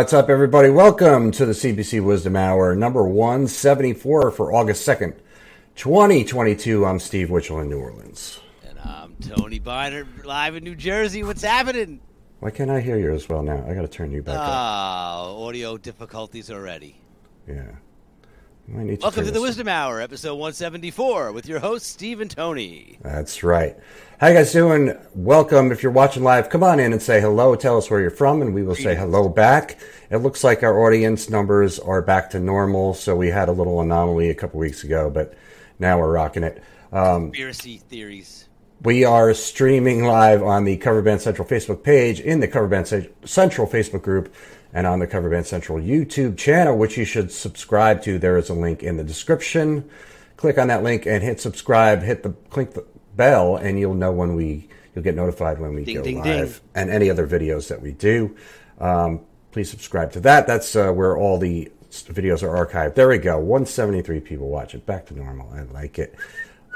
What's up, everybody? Welcome to the CBC Wizdumb Hour, number 174 for August 2nd, 2022. I'm Steve Witchell in New Orleans. And I'm Tony Biner, live in New Jersey. What's happening? Why can't I hear you as well now? I got to turn you back up. Oh, audio difficulties already. Yeah. I need to Welcome to the Wizdumb Hour, episode 174, with your host, Steve and Tony. That's right. How you guys doing? Welcome. If you're watching live, come on in and say hello. Tell us where you're from, and we will say hello back. It looks like our audience numbers are back to normal, so we had a little anomaly a couple weeks ago, but now we're rocking it. Um, Conspiracy theories. We are streaming live on the Cover Band Central Facebook page, in the Cover Band Central Facebook group, and on the Cover Band Central YouTube channel, which you should subscribe to. There is a link in the description. Click on that link and hit subscribe. Hit the click the bell, and you'll know when we you'll get notified when we Ding, go ding, live ding. and any other videos that we do. Um, please subscribe to that. That's uh, where all the videos are archived. There we go. 173 people watch it. Back to normal. I like it.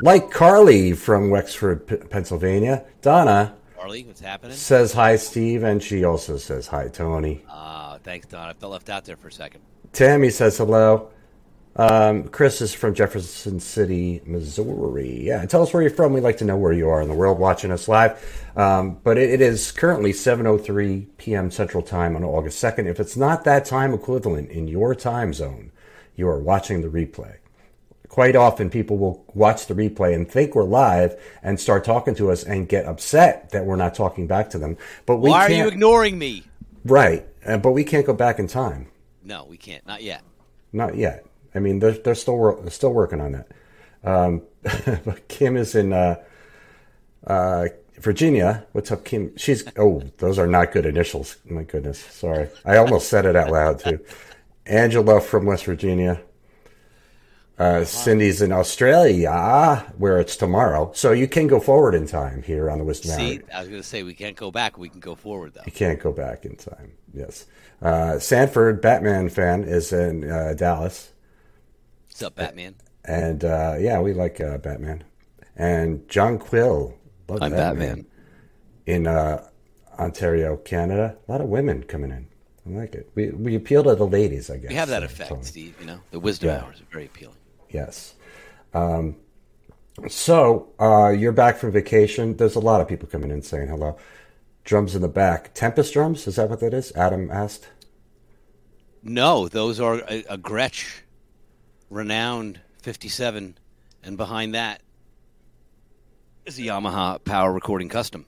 Like Carly from Wexford, P- Pennsylvania. Donna What's happening? says hi, Steve, and she also says hi, Tony. Uh, thanks, Don. I felt left out there for a second. Tammy says hello. Um, Chris is from Jefferson City, Missouri. Yeah, tell us where you're from. We'd like to know where you are in the world watching us live. Um, but it, it is currently 7.03 p.m. Central Time on August 2nd. If it's not that time equivalent in your time zone, you are watching the replay. Quite often, people will watch the replay and think we're live and start talking to us and get upset that we're not talking back to them. But we Why are you ignoring me? right, uh, but we can't go back in time. No, we can't. Not yet. Not yet. I mean, they're they're still they're still working on that. Um, but Kim is in uh, uh, Virginia. What's up, Kim? She's oh, those are not good initials. My goodness, sorry. I almost said it out loud too. Angela from West Virginia. Uh, Cindy's in Australia, where it's tomorrow. So you can go forward in time here on the Wizdumb Hour. See. I was going to say we can't go back. We can go forward, though. You can't go back in time. Yes. Uh, Sanford, Batman fan, is in uh, Dallas. What's up, Batman? And uh, yeah, we like uh, Batman. And John Quill, love I'm that Batman. in uh, Ontario, Canada. A lot of women coming in. I like it. We we appeal to the ladies, I guess. We have that effect. Steve. You know, the Wizdumb Yeah. Hours are very appealing. Yes. Um, so uh, you're back from vacation. There's a lot of people coming in saying hello. Drums in the back. Tempest drums? Is that what that is? Adam asked. No, those are a, a Gretsch, Renown 57, and behind that is a Yamaha Power Recording Custom.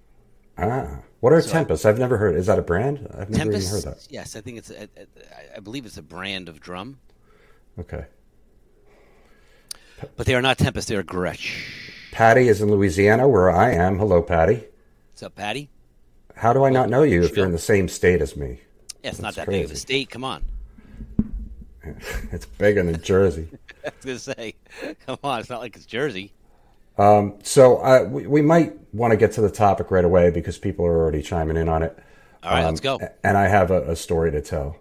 Ah, what are Tempests? I've never heard. Is that a brand? I've never Tempest, even heard that. yes, I think it's, a, a, I believe it's a brand of drum, Okay. But they are not Tempest. They are Gretsch. Patty is in Louisiana, where I am. Hello, Patty. What's up, Patty? How do I not know you if you're in the same state as me? Yeah, it's not That's that big of a state. Come on. It's bigger than Jersey. I was gonna say, come on. It's not like it's Jersey. So uh, we, we might want to get to the topic right away because people are already chiming in on it. All right, let's go. And I have a, a story to tell.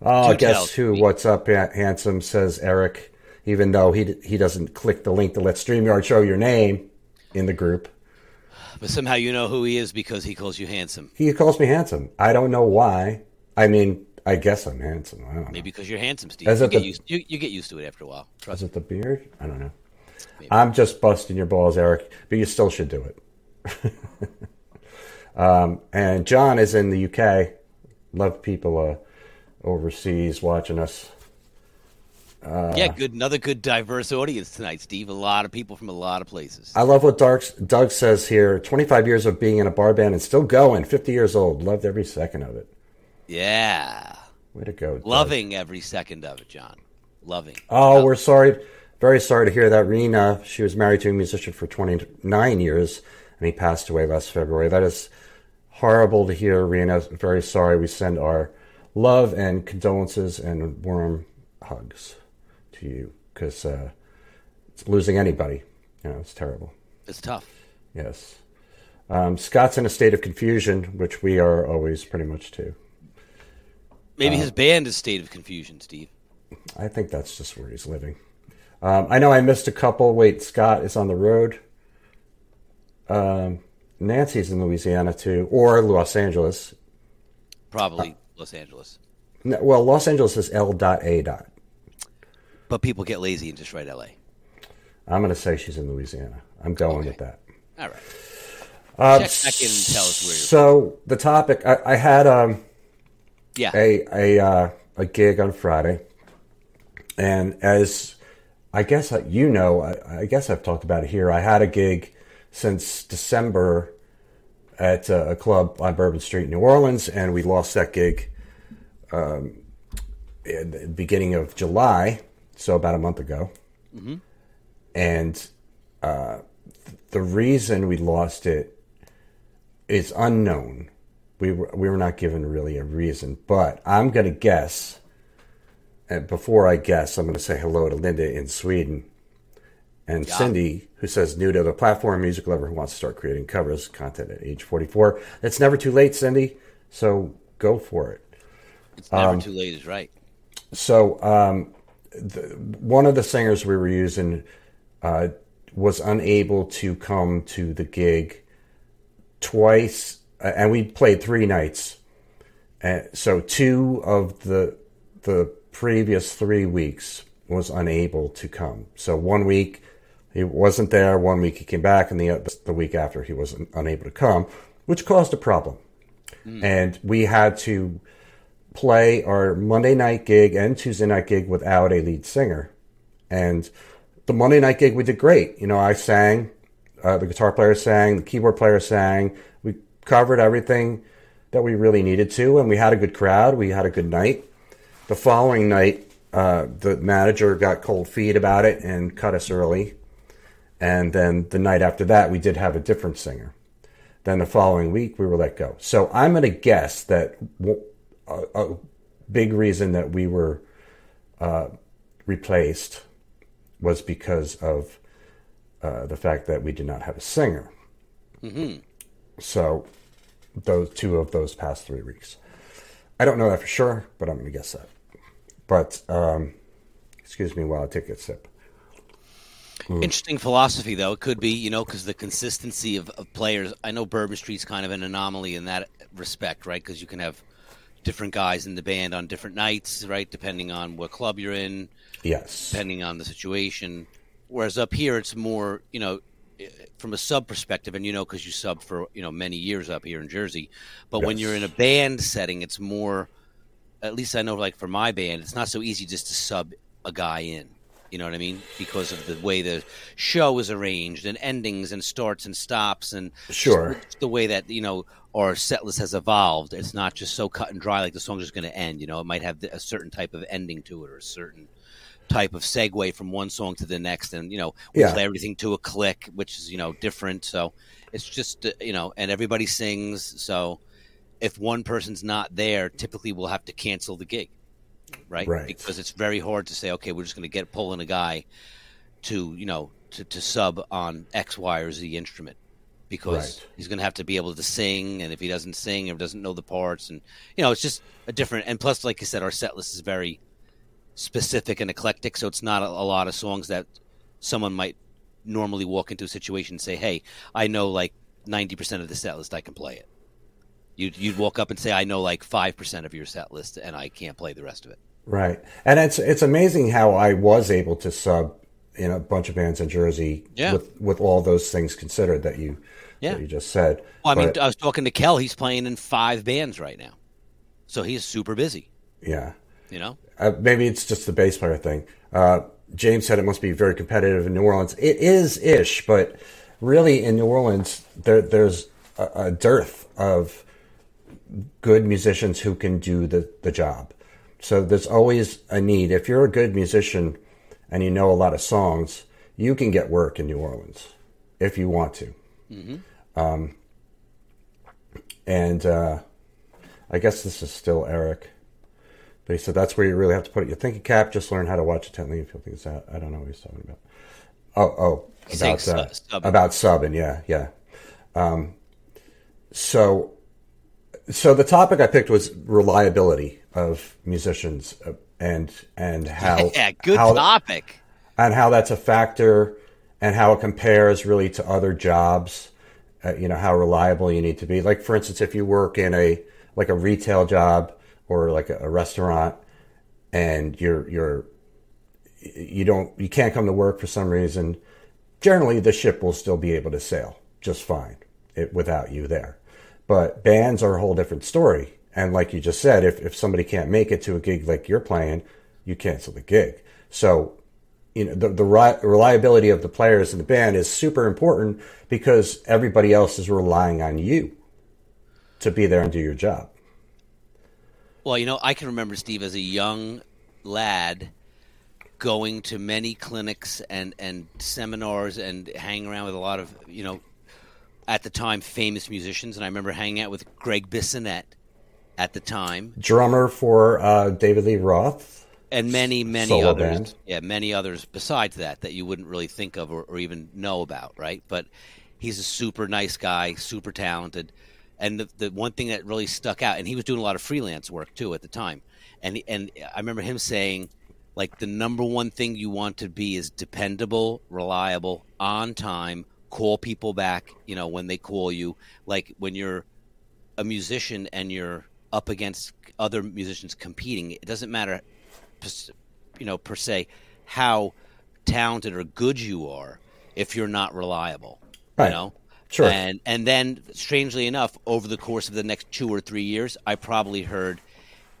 Oh, Do guess who? What's up, handsome? Says Eric. Even though he he doesn't click the link to let Streamyard show your name in the group, But somehow you know who he is because he calls you handsome. he calls me handsome. I don't know why. I mean, I guess I'm handsome. I don't know. Maybe because you're handsome, Steve. Is You it get, the- used, you, you get used to it after a while. Trust Is it the beard? I don't know. Maybe. I'm just busting your balls, Eric, but you still should do it. um, and John is in the UK. Love people uh, overseas watching us. Uh, yeah, good. Another good diverse audience tonight, Steve. A lot of people from a lot of places. I love what Dark, Doug says here 25 years of being in a bar band and still going, 50 years old. Loved every second of it. Yeah, Way to go. Doug. loving every second of it, John. Loving. Oh, we're sorry. Very sorry to hear that. Rena, she was married to a musician for 29 years, and he passed away last February. That is horrible to hear, Rena. Very sorry. We send our love and condolences and warm hugs to you because uh, it's losing anybody. You know, it's terrible. It's tough. Yes. Um, Scott's in a state of confusion, which we are always pretty much too. Maybe Uh, his band is State of Confusion, Steve. I think that's just where he's living. Um, I know I missed a couple. Wait, Scott is on the road. Um, Nancy's in Louisiana too, or Los Angeles. Probably Los Angeles. No, well, Los Angeles is L. Dot A. Dot. But people get lazy and just write L.A. I'm going to say she's in Louisiana. I'm going Okay. with that. All right. Uh, Check back in and tell us where So the topic, I, I had um, Yeah. a a uh, a gig on Friday, and as I guess uh, you know, I, I guess I've talked about it here. I had a gig since December at uh, a club on Bourbon Street, in New Orleans, and we lost that gig um, in the beginning of July, so about a month ago. And uh, the reason we lost it is unknown. We were, we were not given really a reason, but I'm going to guess. And before I guess, I'm going to say hello to Linda in Sweden and Yeah. Cindy, who says new to the platform, music lover who wants to start creating covers content at age 44. It's never too late, Cindy. So go for it. It's never um, too late is right. So um, the, one of the singers we were using uh, was unable to come to the gig twice, uh, and we played three nights. Uh, so two of the the previous three weeks was unable to come. So one week he wasn't there. One week he came back, and the the week after he was unable to come, which caused a problem. And we had to play our Monday night gig and Tuesday night gig without a lead singer. And the Monday night gig, we did great. You know, I sang, uh, the guitar player sang, the keyboard player sang. We covered everything that we really needed to, and we had a good crowd. We had a good night. The following night, uh, the manager got cold feet about it and cut us early. And then the night after that, we did have a different singer. Then the following week, we were let go. So I'm going to guess that a, a big reason that we were uh, replaced was because of uh, the fact that we did not have a singer. So those two of those past three weeks. I don't know that for sure, but I'm going to guess that. But um, excuse me while I take a sip. Interesting philosophy, though. It could be, you know, because the consistency of, of players. I know Bourbon Street's kind of an anomaly in that respect, right? Because you can have different guys in the band on different nights, right? Depending on what club you're in, Yes. depending on the situation. Whereas up here, it's more, you know, eh, from a sub perspective, and you know, because you sub for you know many years up here in Jersey. But when you're in a band setting, it's more. At least I know, like for my band, it's not so easy just to sub a guy in. You know what I mean? Because of the way the show is arranged, and endings, and starts and stops, and Sure. the way that you know our setlist has evolved. It's not just so cut and dry like the song's just going to end. You know, it might have a certain type of ending to it, or a certain type of segue from one song to the next, and you know, we Yeah. play everything to a click, which is you know different. So it's just uh, you know, and everybody sings. So if one person's not there, typically we'll have to cancel the gig, right? Right. Because it's very hard to say, okay, we're just going to get pulling a guy to you know to, to sub on X, Y, or Z instrument because Right. he's going to have to be able to sing, and if he doesn't sing or doesn't know the parts, and you know, it's just a different. And plus, like I said, our set list is very specific and eclectic, so it's not a, a lot of songs that someone might normally walk into a situation and say, "Hey, I know like ninety percent of the set list, I can play it." You'd you'd walk up and say, "I know like five percent of your set list, and I can't play the rest of it." Right, and it's it's amazing how I was able to sub in a bunch of bands in Jersey Yeah. with with all those things considered that you Yeah. that you just said. Well, I mean, But, I was talking to Kel; he's playing in five bands right now, so he's super busy. yeah, You know, uh, maybe it's just the bass player thing. Uh, James said it must be very competitive in New Orleans. It is ish, but really in New Orleans there there's a, a dearth of good musicians who can do the, the job. So there's always a need. If you're a good musician and you know a lot of songs, you can get work in New Orleans if you want to. Um, and uh, I guess this is still Eric. But he said that's where you really have to put it. Your thinking cap. Just learn how to watch intently if you think it's out. I don't know what he's talking about. Oh, oh, about uh, subbing. about subbing. Yeah, yeah. Um, so, so the topic I picked was reliability of musicians uh, and and how yeah, good how, topic. and how that's a factor and how it compares really to other jobs uh, you know how reliable you need to be like for instance if you work in a like a retail job or like a, a restaurant, and you're you're you don't you can't come to work for some reason, generally the ship will still be able to sail just fine it, without you there. But bands are a whole different story. And like you just said, if, if somebody can't make it to a gig like you're playing, you cancel the gig. So, you know, the, the reliability of the players in the band is super important because everybody else is relying on you to be there and do your job. Well, you know, I can remember Steve as a young lad going to many clinics and, and seminars and hanging around with a lot of, you know, at the time famous musicians. And I remember hanging out with Gregg Bissonette at the time. Drummer for uh, David Lee Roth. And many, many others. Band. Yeah, many others besides that that you wouldn't really think of or, or even know about, right? But he's a super nice guy, super talented. And the, the one thing that really stuck out, and he was doing a lot of freelance work too at the time. And and I remember him saying, like the number one thing you want to be is dependable, reliable, on time, call people back, you know, when they call you. Like when you're a musician and you're up against other musicians competing, it doesn't matter, you know, per se, how talented or good you are if you're not reliable. Right. You know? Sure. And and then strangely enough, over the course of the next two or three years, I probably heard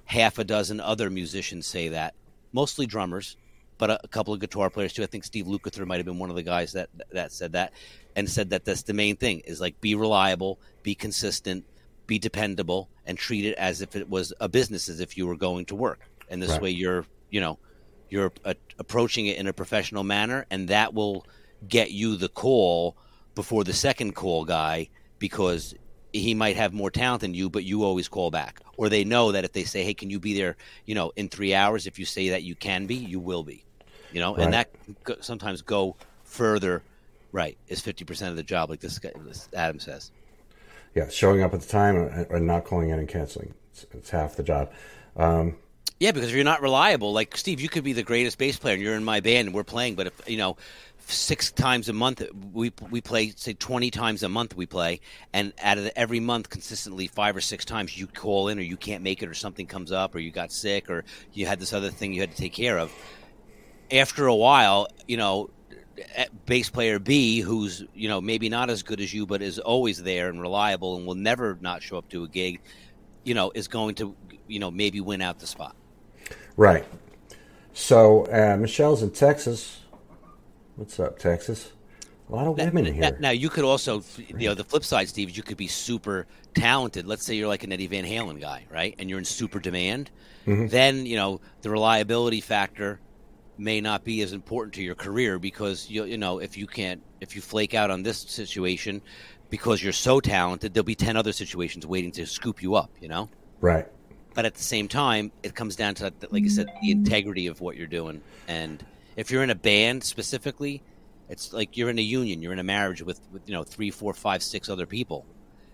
half a dozen other musicians say that mostly drummers, but a, a, couple of guitar players too. I think Steve Lukather might have been one of the guys that that said that, and said that that's the main thing is like be reliable, be consistent, be dependable, and treat it as if it was a business, as if you were going to work. And this right. way, you're you know you're a, approaching it in a professional manner, and that will get you the call before the second call guy because he might have more talent than you, but you always call back. Or they know that if they say, "Hey, can you be there?" You know, in three hours, if you say that you can be, you will be. You know, right. and that sometimes go further. Right, is fifty percent of the job, like this, guy, this Adam says. Yeah, showing up at the time and not calling in and canceling. It's, it's half the job. Um, yeah, because if you're not reliable, like Steve, you could be the greatest bass player and you're in my band and we're playing, but if you know six times a month. We we play say twenty times a month. We play, and out of the, every month, consistently five or six times, you call in or you can't make it, or something comes up, or you got sick, or you had this other thing you had to take care of. After a while, you know, bass player B, who's you know maybe not as good as you, but is always there and reliable, and will never not show up to a gig, you know, is going to you know maybe win out the spot. Right. So uh, Michelle's in Texas. What's up, Texas? A lot of women now, here. Now you could also, you know, the flip side, Steve, is you could be super talented. Let's say you're like an Eddie Van Halen guy, right? And you're in super demand. Mm-hmm. Then you know the reliability factor may not be as important to your career because you you know if you can't if you flake out on this situation because you're so talented, there'll be ten other situations waiting to scoop you up. You know. Right. But at the same time, it comes down to, like I said, the integrity of what you're doing and if you're in a band specifically, it's like you're in a union, you're in a marriage with, with you know three, four, five, six other people.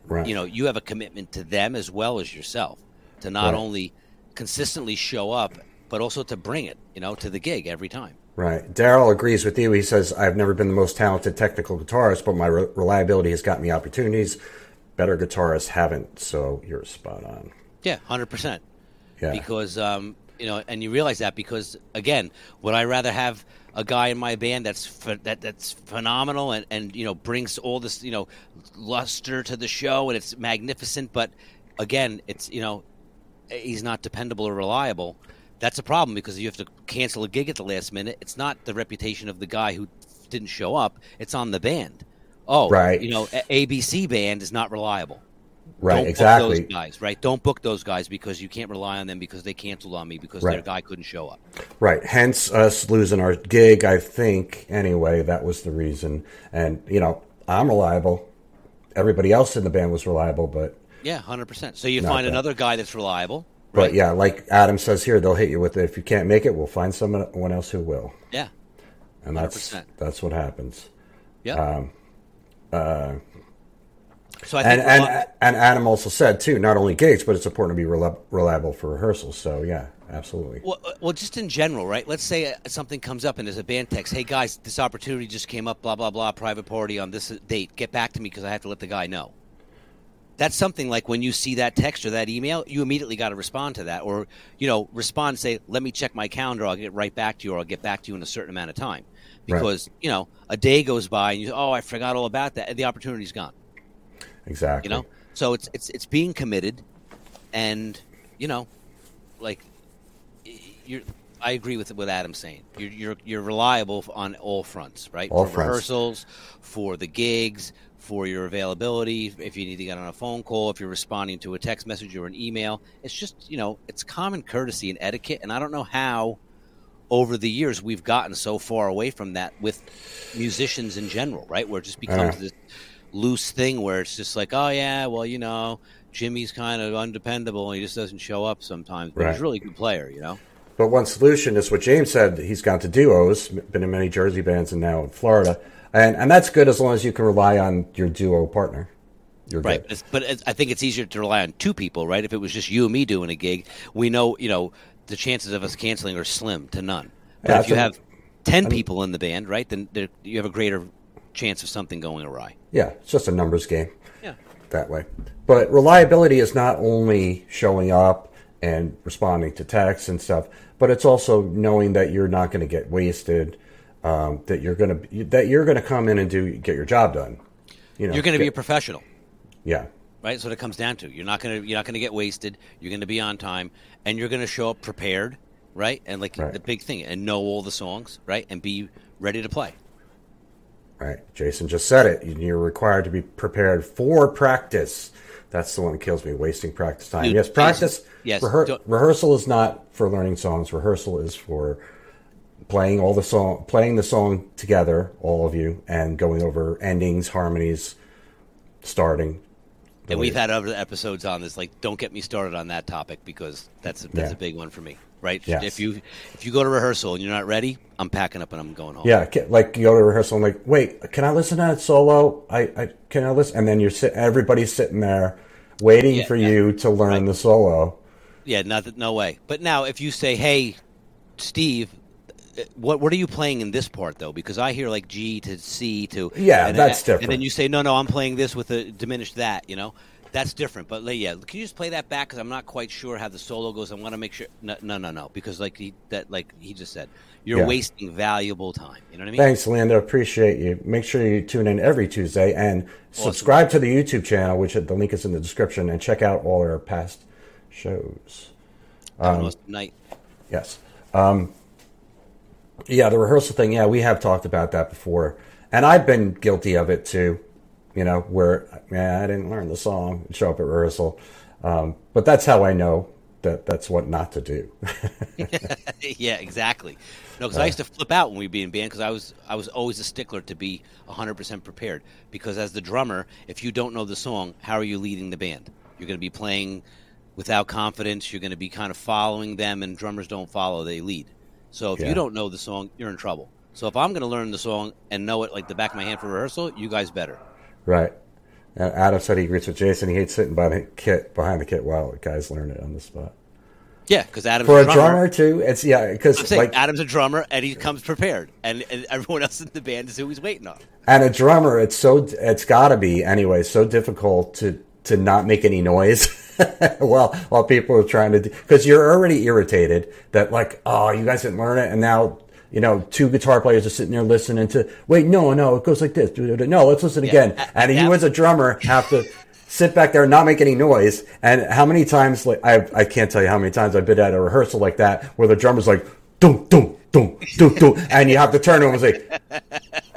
Right. You know, you have a commitment to them as well as yourself to not right. only consistently show up, but also to bring it, you know, to the gig every time. Right. Daryl agrees with you. He says, I've never been the most talented technical guitarist, but my re- reliability has got me opportunities. Better guitarists haven't. So you're spot on. Yeah, 100%. Yeah. Because um, you know, and you realize that because again, would I rather have a guy in my band that's that that's phenomenal and and you know brings all this you know luster to the show and it's magnificent, but again, it's you know he's not dependable or reliable. That's a problem because you have to cancel a gig at the last minute. It's not the reputation of the guy who didn't show up; it's on the band. Oh, right. You know, ABC band is not reliable. Right, Don't exactly. those guys, right? Don't book those guys because you can't rely on them because they canceled on me because right. their guy couldn't show up. Right. Hence us losing our gig, I think. Anyway, that was the reason. And, you know, I'm reliable. Everybody else in the band was reliable, but. Yeah, 100%. So you find that. another guy that's reliable. But yeah, like Adam says here, they'll hit you with it. If you can't make it, we'll find someone else who will. Yeah. And that's 100%. that's what happens. Yeah. Um, uh, so I think and and, and Adam also said too, not only gigs, but it's important to be reliable for rehearsals. So yeah, absolutely. Well, uh, well, just in general, right? Let's say uh, something comes up and there's a band text, "Hey guys, this opportunity just came up. Blah blah blah. Private party on this date. Get back to me because I have to let the guy know." That's something like when you see that text or that email, you immediately got to respond to that, or you know, respond say, "Let me check my calendar. I'll get right back to you, or I'll get back to you in a certain amount of time." Because right. you know, a day goes by and you, oh, I forgot all about that. and The opportunity's gone. Exactly. You know, so it's it's it's being committed, and you know, like you're. I agree with what Adam's saying. You're, you're you're reliable on all fronts, right? All for fronts. rehearsals, for the gigs, for your availability, if you need to get on a phone call, if you're responding to a text message or an email. It's just, you know, it's common courtesy and etiquette. And I don't know how over the years we've gotten so far away from that with musicians in general, right? Where it just becomes uh this loose thing where it's just like, oh, yeah, well, you know, Jimmy's kind of undependable and he just doesn't show up sometimes, but right. he's a really good player, you know? But one solution is what James said. He's gone to duos, been in many Jersey bands, and now in Florida and and that's good as long as you can rely on your duo partner. You're right, but, but I think it's easier to rely on two people, right? If it was just you and me doing a gig, we know you know the chances of us canceling are slim to none. But yeah, if you a, have 10 people in the band, right, then there, you have a greater chance of something going awry. Yeah, it's just a numbers game. Yeah, that way. But reliability is not only showing up and responding to texts and stuff, but it's also knowing that you're not going to get wasted um, that you're gonna that you're gonna come in and do get your job done. You know, you're gonna be a professional. Yeah. Right. That's what it comes down to. You're not gonna you're not gonna get wasted. You're gonna be on time, and you're gonna show up prepared. Right. And like right. the big thing, and know all the songs. Right. And be ready to play. Right. Jason just said it. You're required to be prepared for practice. That's the one that kills me, wasting practice time. Dude, yes, practice. Yes. Rehe- rehearsal is not for learning songs. Rehearsal is for playing all the song, playing the song together, all of you, and going over endings, harmonies, starting. And we've had other episodes on this. Like, don't get me started on that topic because that's a, that's yeah. a big one for me. Right? Yes. If you if you go to rehearsal and you're not ready, I'm packing up and I'm going home. Yeah, like you go to rehearsal and like, wait, can I listen to that solo? I, I can I listen? And then you're sit, everybody's sitting there waiting yeah, for yeah. you to learn right. the solo. Yeah, not, no way. But now, if you say, "Hey, Steve, what what are you playing in this part though? Because I hear like G to C to yeah, and, that's different. And then you say no, no, I'm playing this with a diminished that. You know, that's different. But yeah, can you just play that back? Because I'm not quite sure how the solo goes. I want to make sure. No, no, no, no. Because like he that like he just said, you're yeah. wasting valuable time. You know what I mean? Thanks, Linda. Appreciate you. Make sure you tune in every Tuesday and subscribe awesome. to the YouTube channel, which the link is in the description, and check out all our past shows. Um, night. Yes. Um, yeah, the rehearsal thing. Yeah, we have talked about that before, and I've been guilty of it too. You know, where yeah, I didn't learn the song, and show up at rehearsal, um, but that's how I know that that's what not to do. yeah, exactly. No, because uh, I used to flip out when we'd be in band because I was I was always a stickler to be 100% prepared. Because as the drummer, if you don't know the song, how are you leading the band? You're going to be playing without confidence. You're going to be kind of following them, and drummers don't follow; they lead. So if yeah. you don't know the song, you're in trouble. So if I'm going to learn the song and know it like the back of my hand for rehearsal, you guys better. Right. And Adam said he agrees with Jason. He hates sitting by the kit behind the kit while guys learn it on the spot. Yeah, because Adam's for a drummer, drummer too. It's yeah, because like Adam's a drummer and he comes prepared, and, and, everyone else in the band is who he's waiting on. And a drummer, it's so it's got to be anyway so difficult to to not make any noise. while while people are trying to because you're already irritated that like oh you guys didn't learn it and now you know two guitar players are sitting there listening to wait no no it goes like this no let's listen yeah. again and you as a drummer have to sit back there and not make any noise and how many times like I I can't tell you how many times I've been at a rehearsal like that where the drummer's like dum dum dum dum dum and you have to turn to him and say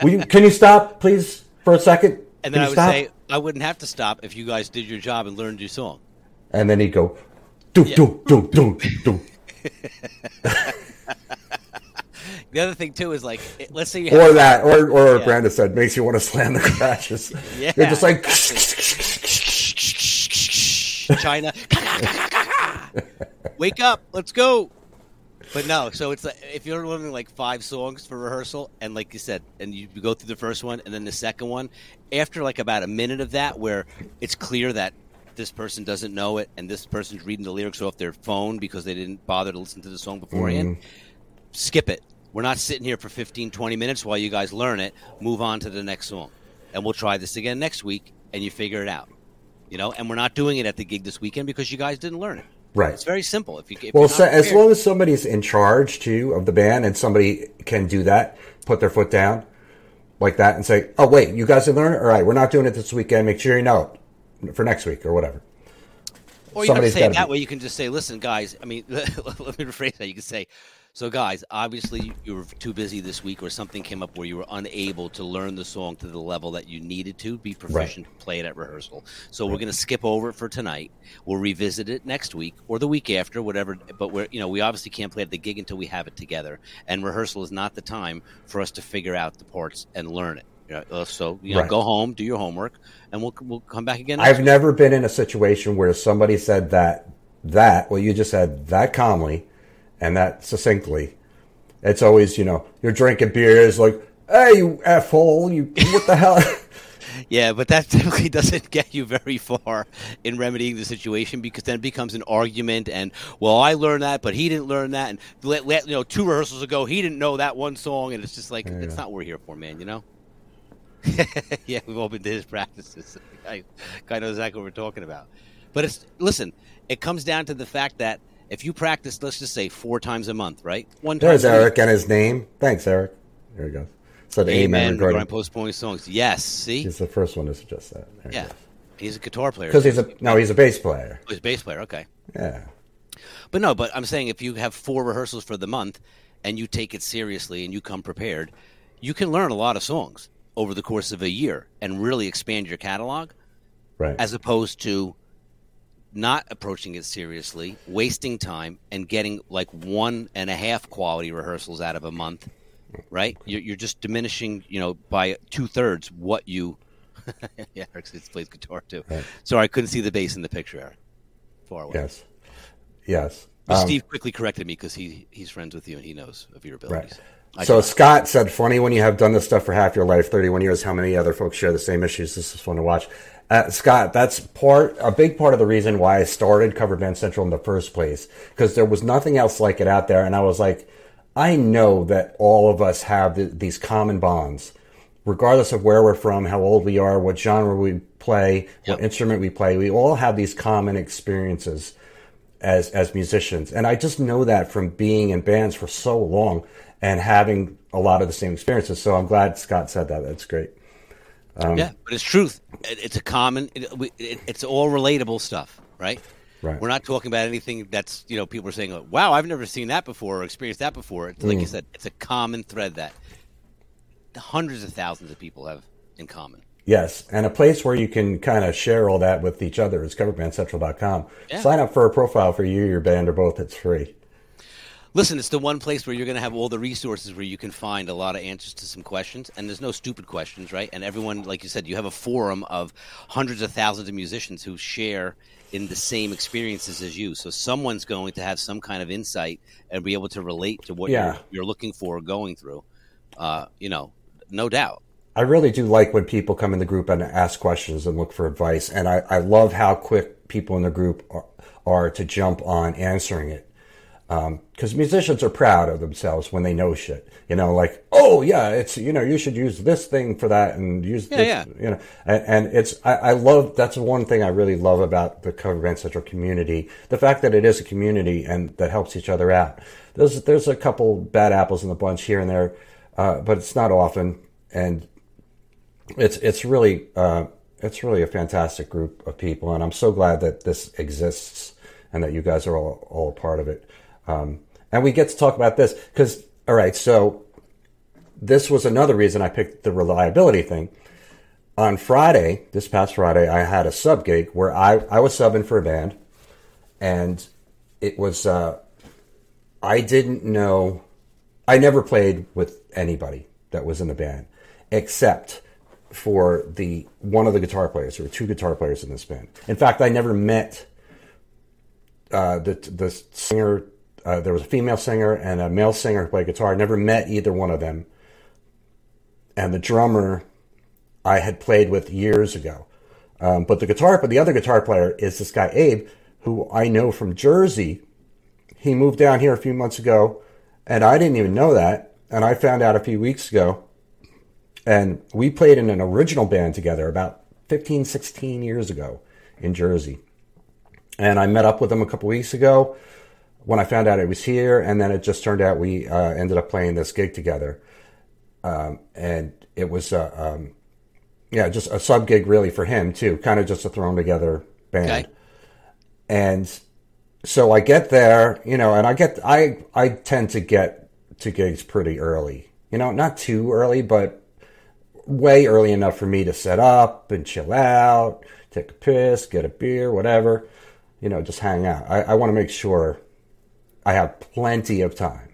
you, can you stop please for a second and then I would stop? say I wouldn't have to stop if you guys did your job and learned your song and then he'd go, do do do do do. The other thing too is like, let's say you or that, or or yeah. Brenda said, makes you want to slam the crashes. yeah, you're just like China. Wake up, let's go. But no, so it's like if you're learning like five songs for rehearsal, and like you said, and you go through the first one and then the second one, after like about a minute of that, where it's clear that this person doesn't know it and this person's reading the lyrics off their phone because they didn't bother to listen to the song beforehand, mm. skip it. We're not sitting here for 15, 20 minutes while you guys learn it. Move on to the next song. And we'll try this again next week and you figure it out. You know, and we're not doing it at the gig this weekend because you guys didn't learn it. Right. It's very simple. If you if Well, so, as long as somebody's in charge too of the band, and somebody can do that, put their foot down like that, and say, "Oh, wait, you guys didn't learn it. All right, we're not doing it this weekend. Make sure you know for next week or whatever." Or you Somebody's can say it that be- way. You can just say, "Listen, guys. I mean, let me rephrase that. You can say, so guys, obviously you were too busy this week, or something came up where you were unable to learn the song to the level that you needed to be proficient to play it at rehearsal. So we're going to skip over it for tonight. We'll revisit it next week or the week after, whatever. But we're, you know, we obviously can't play at the gig until we have it together, and rehearsal is not the time for us to figure out the parts and learn it. Know, uh, so you know, Right. go home, do your homework, and we'll we'll come back again. I've never been in a situation where somebody said that that well, you just said that calmly and that succinctly. It's always you know you're drinking beers like, "Hey, you asshole! You what the hell?" Yeah, but that typically doesn't get you very far in remedying the situation because then it becomes an argument. And well, I learned that, but he didn't learn that. And let, let- you know, two rehearsals ago, he didn't know that one song, and it's just like it's not what we're here for, man. You know? yeah, we've all been to his practices. I kind of know exactly what we're talking about. But it's listen, it comes down to the fact that if you practice, let's just say four times a month, right? One time There's. Eric and his name. Thanks, Eric. There he goes. Said amen, Amen. regarding. postponing songs. Yes. See. He's the first one to suggest that. Yeah. He's a guitar player. Because he's a no, he's a bass player. Oh, he's a bass player. Okay. Yeah. But no, but I'm saying if you have four rehearsals for the month and you take it seriously and you come prepared, you can learn a lot of songs over the course of a year and really expand your catalog Right. as opposed to not approaching it seriously, wasting time and getting like one and a half quality rehearsals out of a month, right? You're, you're just diminishing, you know, by two thirds what you. yeah, Eric plays guitar too. Right. Sorry, I couldn't see the bass in the picture, Eric. Far away. yes. Yes. Um, Steve quickly corrected me because he he's friends with you and he knows of your abilities. I So. Scott said, "Funny when you have done this stuff for half your life, thirty-one years. How many other folks share the same issues? This is fun to watch." Uh, Scott, that's part a big part of the reason why I started Cover Band Central in the first place because there was nothing else like it out there, and I was like, I know that all of us have th- these common bonds, regardless of where we're from, how old we are, what genre we play, what instrument we play. We all have these common experiences as as musicians and i just know that from being in bands for so long and having a lot of the same experiences so i'm glad scott said that that's great yeah, but it's truth. It, it's a common. It, it, it's all relatable stuff, right? Right. We're not talking about anything that's you know people are saying, oh, "Wow, I've never seen that before or experienced that before." It's like you Mm. said, it's a common thread that hundreds of thousands of people have in common. Yes and a place where you can kind of share all that with each other is coverbandcentral.com Yeah. sign up for a profile for you your band or both it's free Listen, it's the one place where you're going to have all the resources where you can find a lot of answers to some questions, and there's no stupid questions, right? And everyone, like you said, you have a forum of hundreds of thousands of musicians who share in the same experiences as you. So someone's going to have some kind of insight and be able to relate to what Yeah. you're, you're looking for or going through. Uh, you know, no doubt. I really do like when people come in the group and ask questions and look for advice. And I, I love how quick people in the group are, are to jump on answering it. Because musicians are proud of themselves when they know shit. You know, like, oh, yeah, it's, you know, you should use this thing for that and use Yeah, this, yeah. you know. And, and it's, I, I love, that's one thing I really love about the Cover Band Central community. The fact that it is a community and that helps each other out. There's, there's a couple bad apples in the bunch here and there, uh, but it's not often. And it's it's really uh, it's really a fantastic group of people, and I'm so glad that this exists and that you guys are all all a part of it. Um, and we get to talk about this because all right, so this was another reason I picked the reliability thing. On Friday, this past Friday, I had a sub gig where I, I was subbing for a band, and it was uh, I didn't know I never played with anybody that was in the band except for the one of the guitar players. There were two guitar players in this band. In fact, I never met uh, the the singer. Uh, there was a female singer and a male singer who played guitar. I never met either one of them. And the drummer, I had played with years ago. Um, but the guitar, but the other guitar player is this guy Abe, who I know from Jersey. He moved down here a few months ago, and I didn't even know that. And I found out a few weeks ago. And we played in an original band together about 15, 16 years ago in Jersey. And I met up with him a couple weeks ago when I found out he was here, and then it just turned out we uh, ended up playing this gig together. Um, and it was, uh, um, yeah, just a sub gig really for him too, kind of just a thrown together band. Okay. And so I get there, you know, and I get, I, I tend to get to gigs pretty early, you know, not too early, but way early enough for me to set up and chill out, take a piss, get a beer, whatever, you know, just hang out. I, I want to make sure I have plenty of time.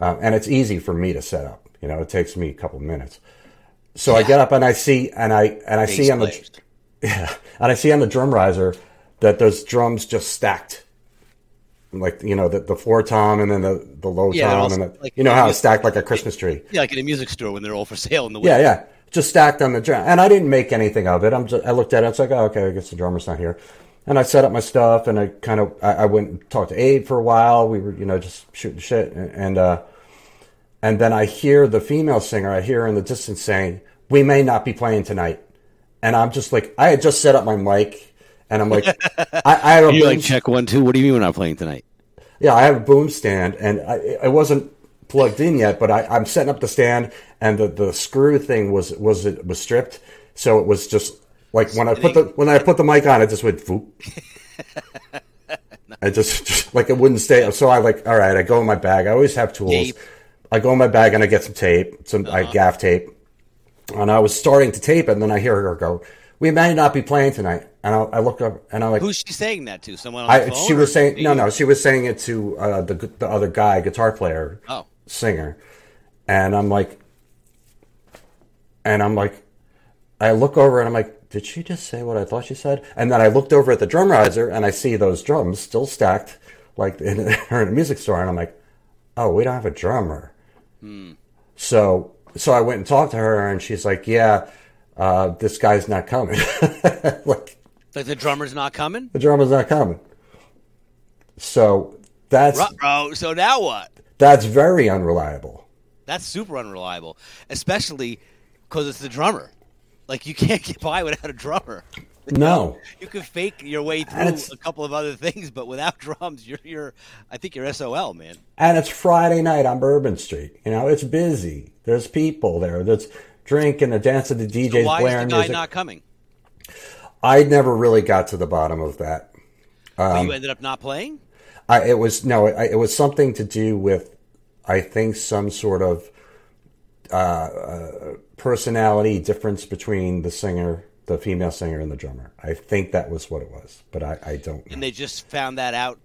Um, and it's easy for me to set up. You know, it takes me a couple minutes. So I get up and I see and I and I see on the yeah, and I see on the drum riser that those drums just stacked, like you know the the floor tom and then the the low Yeah, tom and the, like- you know how it's stacked like a Christmas tree. Yeah, like in a music store when they're all for sale in the Yeah, yeah, just stacked on the drum. And I didn't make anything of it. I'm just I looked at it. It's like oh, okay, I guess the drummer's not here. And I set up my stuff and I kind of I, I went and talked to Abe for a while. We were you know just shooting shit and. and uh, and then I hear the female singer, I hear in the distance saying, We may not be playing tonight. And I'm just like, I had just set up my mic, and I'm like, I, I have a You boom, like check one two. What do you mean we're not playing tonight? yeah, I have a boom stand, and I, I wasn't plugged in yet, but I, I'm setting up the stand, and the, the screw thing was was it was stripped, so it was just like when I put the when I put the mic on, it just went foop. I just, just like it wouldn't stay. So I like, all right, I go in my bag. I always have tools. Tape. I go in my bag and I get some tape, some I uh-huh. gaff tape, and I was starting to tape, it, and then I hear her go, "We may not be playing tonight." And I, I look up and I'm like, Who's she saying that to? Someone on the I, phone? she was saying no, no. She was saying it to uh, the the other guy, guitar player, Oh. singer, and I'm like, and I'm like, I look over and I'm like, did she just say what I thought she said? And then I looked over at the drum riser and I see those drums still stacked, like in, in a music store, and I'm like, oh, we don't have a drummer. Hmm. So so I went and talked to her, and she's like, yeah, uh, this guy's not coming. like Like the drummer's not coming? the drummer's not coming. So that's Bro, so now what? that's very unreliable. That's super unreliable, especially because it's the drummer. Like you can't get by without a drummer. No. You can fake your way through a couple of other things, but without drums, you're you're. I think you're SOL, man. And it's Friday night on Bourbon Street. You know, it's busy. There's people there. There's drinking and dancing the DJs So why is the blaring guy music. not coming? I never really got to the bottom of that. Um, you ended up not playing. I, it was no, it, it was something to do with, I think, some sort of uh, uh, personality difference between the singer, the female singer, and the drummer. I think that was what it was, but I, I don't know. And they just found that out.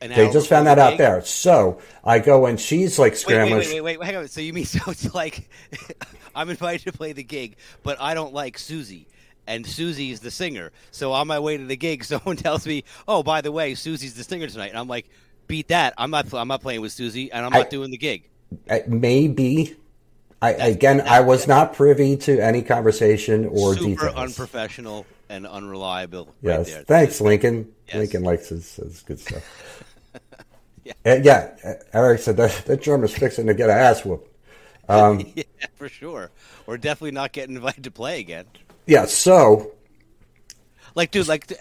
They just found the that out gig? there. So I go and she's like scrambling. wait, wait, wait, wait, hang on. So you mean so it's like I'm invited to play the gig, but I don't like Susie. And Susie's the singer. So on my way to the gig, someone tells me, "Oh, by the way, Susie's the singer tonight." And I'm like, "Beat that! I'm not. I'm not playing with Susie, and I'm not I- doing the gig." Maybe. I, again, I was not privy to any conversation or Super details. unprofessional and unreliable. Yes. right there. Thanks, Lincoln. Yes. Lincoln likes his, his good stuff. Yeah. Uh, yeah. uh, Eric said that, that drummer's fixing to get an ass whooped. Um, yeah, for sure. We're definitely not getting invited to play again. Yeah. So, Like, dude, like,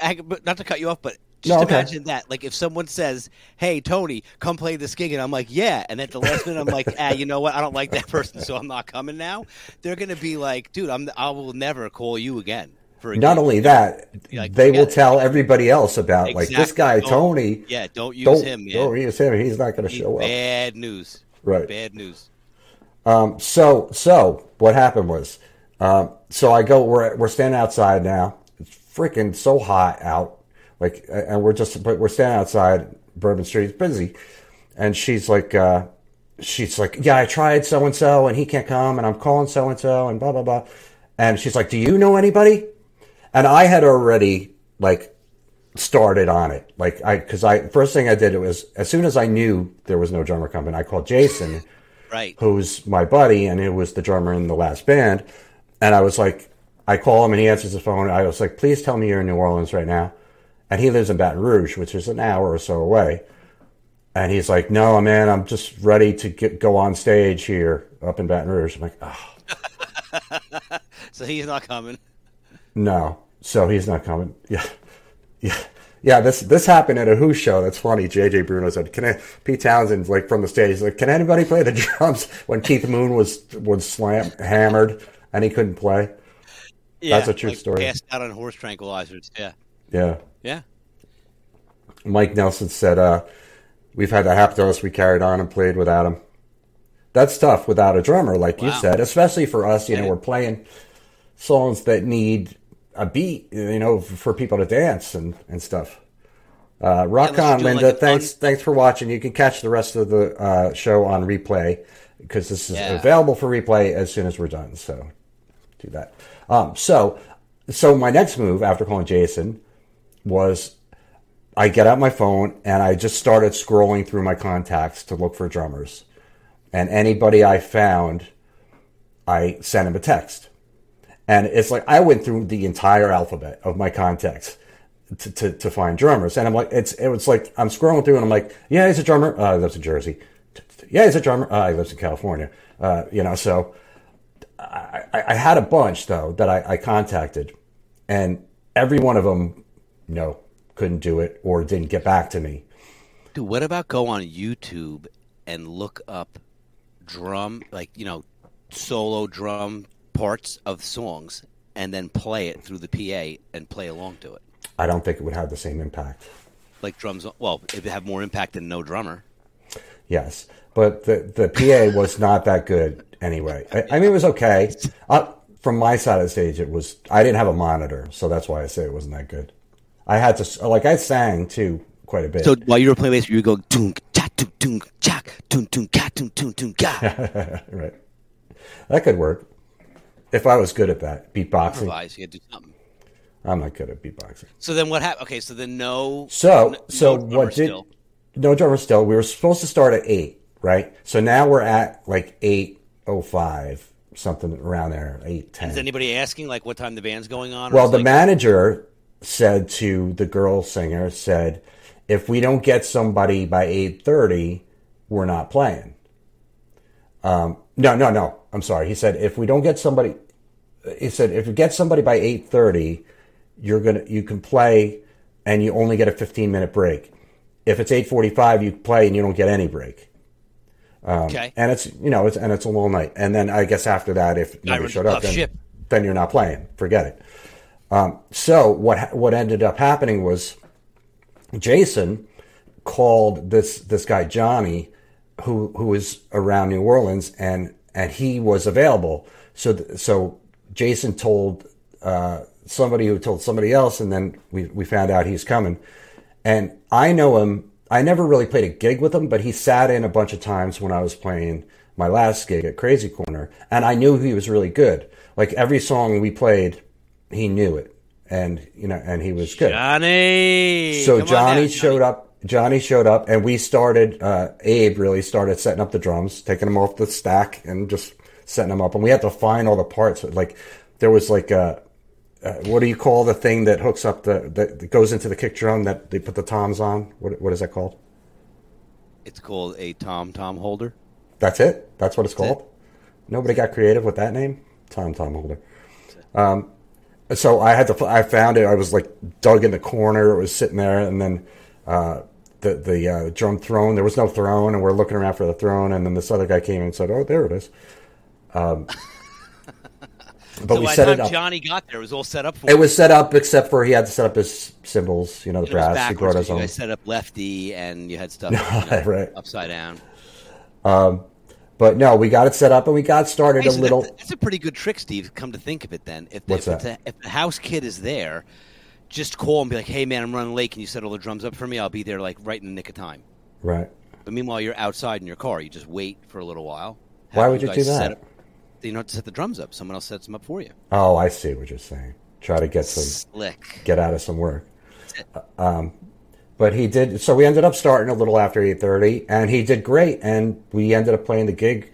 not to cut you off, but just No, okay. imagine that. Like, if someone says, "Hey, Tony, come play this gig," and I'm like, "Yeah," and at the last minute, I'm like, "Ah, you know what? I don't like that person, so I'm not coming now." They're gonna be like, "Dude, I'm. I will never call you again for not gig." only that, Like, they will it. tell everybody else about, like, this guy, Don't- Tony. Yeah, don't use Don't, him, man. don't use him. He's not going to show up. bad news. Right. Bad news. Um, so, so what happened was, um, so I go, we're, we're standing outside now. It's freaking so hot out. Like, and we're just, but we're standing outside Bourbon Street. It's busy. And she's like, uh, she's like, yeah, I tried so and so and he can't come and I'm calling so and so and blah, blah, blah. And she's like, do you know anybody? And I had already like started on it. Like I, cause I, first thing I did it was as soon as I knew there was no drummer coming, I called Jason Right. who's my buddy, and it was the drummer in the last band. And I was like, I call him and he answers the phone. I was like, please tell me you're in New Orleans right now. And he lives in Baton Rouge, which is an hour or so away. And he's like, no, man, I'm just ready to get, go on stage here up in Baton Rouge. I'm like, oh, So he's not coming. no. So he's not coming. Yeah. Yeah, yeah. This this happened at a Who show. That's funny. JJ Bruno said, "Can I?" Pete Townshend, like from the stage, like, "Can anybody play the drums?" When Keith Moon was was slam hammered and he couldn't play. Yeah, That's a true like story. Passed out on horse tranquilizers. Yeah, Yeah. yeah. Mike Nelson said, uh, "We've had that happen to us. We carried on and played without him. That's tough without a drummer, like you said, especially for us. You know, we're playing songs that need a beat, you know, for people to dance and and stuff." Uh, rock let's on, do, like, Linda. fun- thanks, thanks for watching. You can catch the rest of the uh, show on replay because this is Yeah. available for replay as soon as we're done. So do that. Um, so, so my next move after calling Jason was I get out my phone and I just started scrolling through my contacts to look for drummers. And anybody I found, I sent him a text. And it's like I went through the entire alphabet of my contacts to, to, to find drummers. And I'm like, it's it was like I'm scrolling through and I'm like, yeah, he's a drummer. Uh, he lives in Jersey. Yeah, he's a drummer. Uh, he lives in California. Uh, you know, so I, I had a bunch though that I, I contacted, and every one of them, no, couldn't do it or didn't get back to me. Dude, what about go on YouTube and look up drum, like you know, solo drum parts of songs, and then play it through the PA and play along to it, I don't think it would have the same impact. like drums. Well, it would have more impact than no drummer. Yes, but the the PA was not that good anyway. I, I mean, it was okay. Uh, from my side of the stage, it was. I didn't have a monitor, so that's why I say it wasn't that good. I had to like I sang too quite a bit. So while you were playing bass, you would go tunk cha tunk tunk chak tunk tunk ka tunk tunk tunk ka. right, that could work if I was good at that beatboxing. Improvise. You had to do something. I'm not good at beatboxing. So then what happened? Okay, so then no. So, no so drummer what did still. no drummer still? We were supposed to start at eight, right? So now we're at like eight oh five, something around there, eight ten. Is anybody asking like what time the band's going on? Well, the like, manager said to the girl singer, said, if we don't get somebody by eight thirty, we're not playing. Um, no, no, no. I'm sorry. He said if we don't get somebody, he said if you get somebody by eight thirty, you're gonna you can play, and you only get a fifteen minute break. If it's eight forty five, you play and you don't get any break. Okay. And it's you know it's and it's a long night. And then I guess after that, if nobody showed up, then, ship. then you're not playing. Forget it. Um, so what what ended up happening was Jason called this this guy Johnny, who who was around New Orleans, and and he was available. So th- so Jason told uh, somebody who told somebody else, and then we we found out he's coming. And I know him. I never really played a gig with him, but he sat in a bunch of times when I was playing my last gig at Crazy Corner, and I knew he was really good. Like every song we played, he knew it, and you know, and he was good. Johnny. So Johnny down, showed up. Johnny showed up, and we started. Uh, Abe really started setting up the drums, taking them off the stack, and just setting them up. And we had to find all the parts. Like there was like a, uh, what do you call the thing that hooks up the that, goes into the kick drum that they put the toms on? What what is that called? It's called a tom tom holder. That's it. That's what it's That's it. called. Nobody got creative with that name. Tom Tom Holder. Um, so I had to. I found it. I was like dug in the corner. It was sitting there, and then uh, the the uh, drum throne. There was no throne, and we're looking around for the throne. And then this other guy came and said, "Oh, there it is." Um, but so we by set it up. Johnny got there, it was all set up for it him. was set up, except for he had to set up his cymbals. You know, the It brass. He brought his you own. guys set up lefty and you had stuff you know, Right. upside down. Um, But no, we got it set up, and we got started a so little. That's, that's a pretty good trick, Steve. Come to think of it, then, if, What's if, that? a, if the house kid is there, just call and be like, "Hey, man, I'm running late. Can you set all the drums up for me? I'll be there like right in the nick of time." Right. But meanwhile, you're outside in your car. You just wait for a little while. Why would you guys do that? You don't have to set the drums up. Someone else sets them up for you. Oh, I see what you're saying. Try to get some Slick. get out of some work. Um, but he did. So we ended up starting a little after eight thirty, and he did great. And we ended up playing the gig,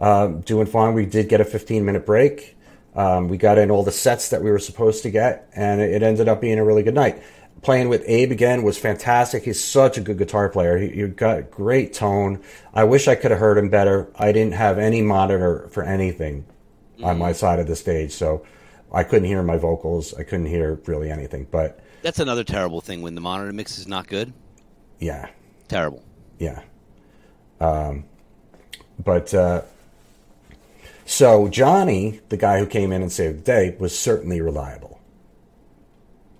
um, doing fine. We did get a fifteen minute break. Um, we got in all the sets that we were supposed to get, and it ended up being a really good night. Playing with Abe again was fantastic. He's such a good guitar player. He, he got great tone. I wish I could have heard him better. I didn't have any monitor for anything on my side of the stage, so I couldn't hear my vocals. I couldn't hear really anything. But That's another terrible thing when the monitor mix is not good. Yeah, Terrible. yeah. Um, but uh, so Johnny, the guy who came in and saved the day, was certainly reliable.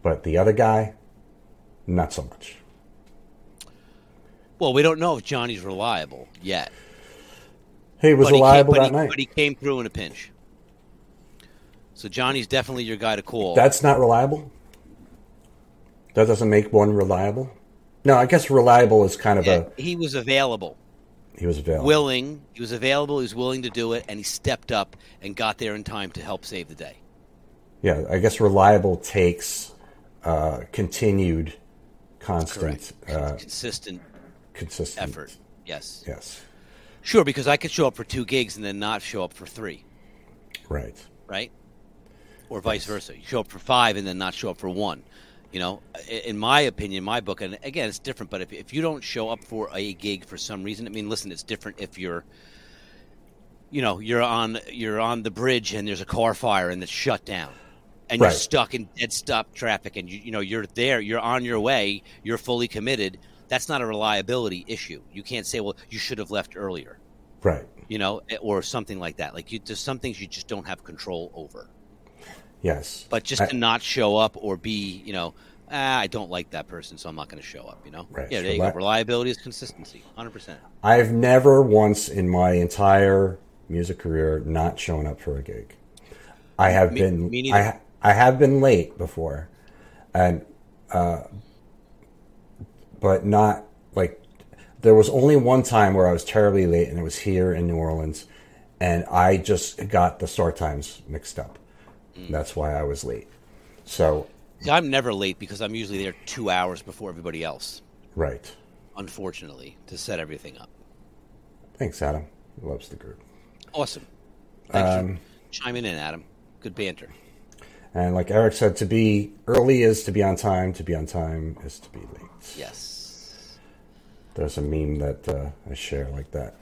But the other guy, not so much. Well, we don't know if Johnny's reliable yet. He was but reliable he came, that he, night. But he came through in a pinch. So Johnny's definitely your guy to call. That's not reliable. That doesn't make one reliable. No, I guess reliable is kind of Yeah, a. he was available, He was available. willing. He was available. He was willing to do it, and he stepped up and got there in time to help save the day. Yeah, I guess reliable takes uh, continued, constant, uh, Consistent consistent effort. Yes. Yes, Sure, because I could show up for two gigs and then not show up for three, right. right? Or vice versa. You show up for five and then not show up for one. You know, in my opinion, my book, and again, it's different, but if, if you don't show up for a gig for some reason, I mean, listen, it's different if you're, you know, you're on you're on the bridge and there's a car fire and it's shut down. And you're stuck in dead stop traffic, and you, you know you're there, you're on your way, you're fully committed. That's not a reliability issue. You can't say, "Well, you should have left earlier." Right. you know, eh, or something like that. Like you, there's some things you just don't have control over. Yes. But just I- to not show up or be, you know, ah, I don't like that person, so I'm not going to show up. You know, Right. yeah, there you go. Reliability is consistency, hundred percent. I've never once in my entire music career not shown up for a gig. I have Me- been me. I I have been late before, and uh, but not like there was only one time where I was terribly late, and it was here in New Orleans, and I just got the start times mixed up. Mm. That's why I was late. So I'm never late because I'm usually there two hours before everybody else. right. Unfortunately, to set everything up. Thanks, Adam. Loves the group. Awesome. Thanks Um, chiming in, Adam. Good banter. And like Eric said, to be early is to be on time. To be on time is to be late. Yes. There's a meme that uh, I share like that.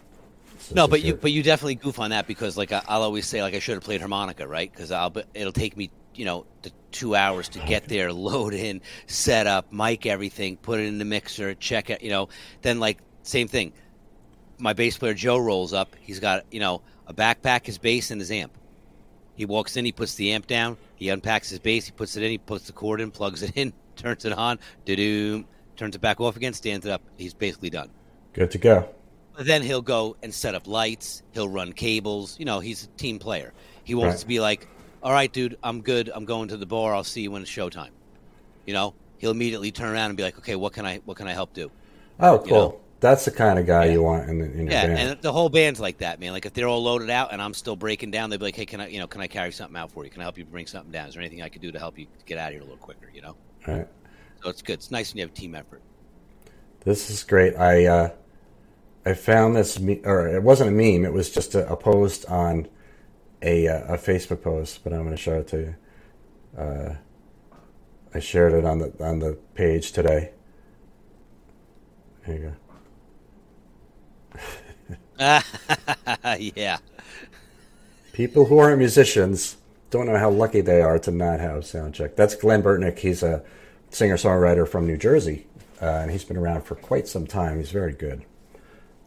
So No, but you but you definitely goof on that because like I, I'll always say like I should have played harmonica right because I'll it'll take me you know the two hours to get there, load in, set up, mic everything, put it in the mixer, check it, you know. Then like same thing. My bass player Joe rolls up. He's got you know a backpack, his bass, and his amp. He walks in, he puts the amp down, he unpacks his bass, he puts it in, he puts the cord in, plugs it in, turns it on, do do, turns it back off again, stands it up. He's basically done. good to go. But then he'll go and set up lights. He'll run cables. You know, he's a team player. He wants Right. to be like, "All right, dude, I'm good. I'm going to the bar. I'll see you when it's showtime." You know, he'll immediately turn around and be like, "Okay, what can I what can I help do?" Oh, cool. know? That's the kind of guy Yeah. you want in, in your Yeah, band. and the whole band's like that, man. Like if they're all loaded out and I'm still breaking down, they'd be like, "Hey, can I, you know, can I carry something out for you? Can I help you bring something down? Is there anything I could do to help you get out of here a little quicker?" You know, right. so it's good. It's nice when you have a team effort. This is great. I uh, I found this, me- or it wasn't a meme. It was just a, a post on a uh, a Facebook post, but I'm going to show it to you. Uh, I shared it on the on the page today. Here you go. yeah, People who aren't musicians don't know how lucky they are to not have sound check. That's Glen Burtnik. He's a singer songwriter from New Jersey, uh, and he's been around for quite some time. He's very good.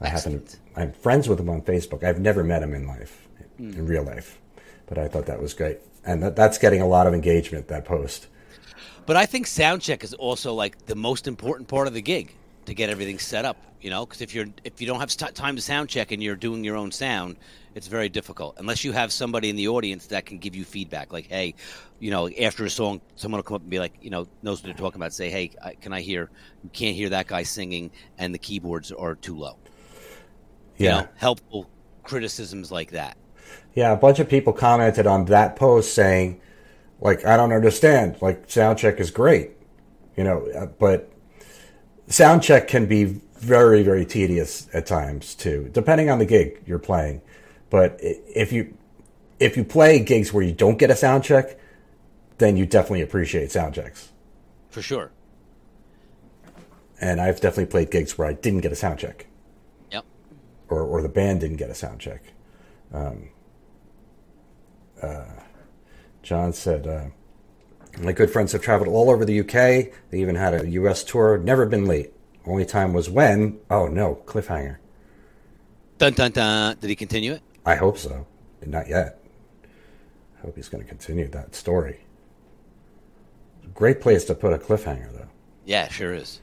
I happen. I'm friends with him on Facebook. I've never met him in life, in real life, but I thought that was great, and that, that's getting a lot of engagement. That post. But I think sound check is also like the most important part of the gig to get everything set up. You know, because if you're if you don't have time to sound check and you're doing your own sound, it's very difficult unless you have somebody in the audience that can give you feedback. Like, hey, you know, after a song, someone will come up and be like, you know, knows what they're talking about. Say, hey, I- can I hear? You can't hear that guy singing, and the keyboards are too low. You Yeah, know, helpful criticisms like that. yeah. A bunch of people commented on that post saying, like, I don't understand. Like, sound check is great, you know, uh, but sound check can be very very tedious at times too depending on the gig you're playing but if you if you play gigs where you don't get a sound check then you definitely appreciate sound checks For sure. and i've definitely played gigs where i didn't get a sound check Yep. or, or the band didn't get a sound check um, uh, john said uh, My good friends have traveled all over the UK. They even had a US tour. Never been late. Only time was when. Oh no, cliffhanger. Dun dun dun. Did he continue it? I hope so. Not yet. I hope he's going to continue that story. Great place to put a cliffhanger, though. Yeah, sure is.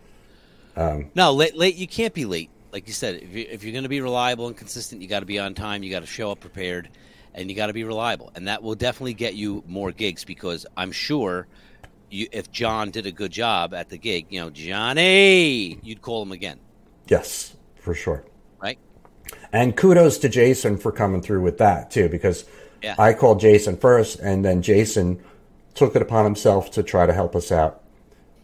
Um, no, late, late. You can't be late. Like you said, if, you, if you're going to be reliable and consistent, you got to be on time. You got to show up prepared, and you got to be reliable. And that will definitely get you more gigs because I'm sure you, if John did a good job at the gig, you know, Johnny, you'd call him again. Yes, for sure. Right. And kudos to Jason for coming through with that too, because yeah. I called Jason first, and then Jason took it upon himself to try to help us out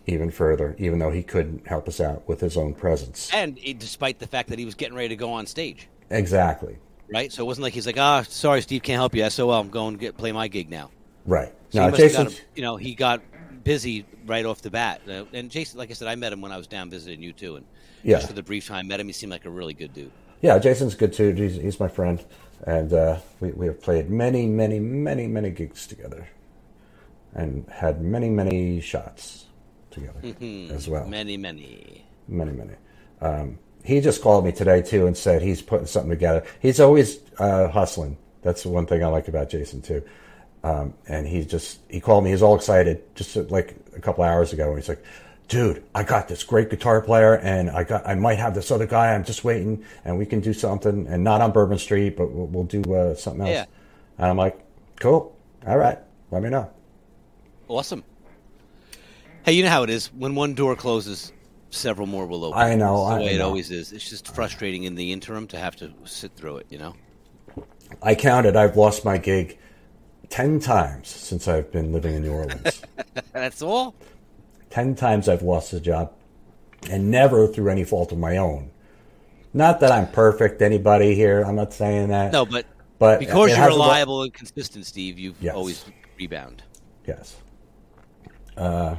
even further, even though he couldn't help us out with his own presence. And eh, despite the fact that he was getting ready to go on stage. Exactly. Right? So it wasn't like he's like, ah, oh, sorry, Steve can't help you. So well, I'm going to get, play my gig now. Right. So no, Jason. You know, he got busy right off the bat. Uh, and Jason, like I said, I met him when I was down visiting you too. And yeah. just for the brief time I met him, he seemed like a really good dude. Yeah, Jason's good too. He's, he's my friend. And uh, we, we have played many, many, many, many gigs together and had many, many shots together mm-hmm. as well. Many, many. Many, many. Um, he just called me today too and said he's putting something together. He's always uh, hustling. That's the one thing I like about Jason too. Um, and he just he called me. He's all excited just like a couple hours ago. And he's like, "Dude, I got this great guitar player, and I got I might have this other guy. I'm just waiting, and we can do something, and not on Bourbon Street, but we'll, we'll do uh, something else." Yeah. And I'm like, "Cool, all right, let me know." Awesome. Hey, you know how it is. When one door closes, several more will open. I know. That's the way I it always is. It's just frustrating in the interim to have to sit through it. You know. I counted. I've lost my gig ten times since I've been living in New Orleans. That's all. Ten times I've lost a job, and never through any fault of my own. Not that I'm perfect. Anybody here? I'm not saying that. No, but but because you're reliable and consistent, Steve, you've yes. always rebound. Yes. Uh,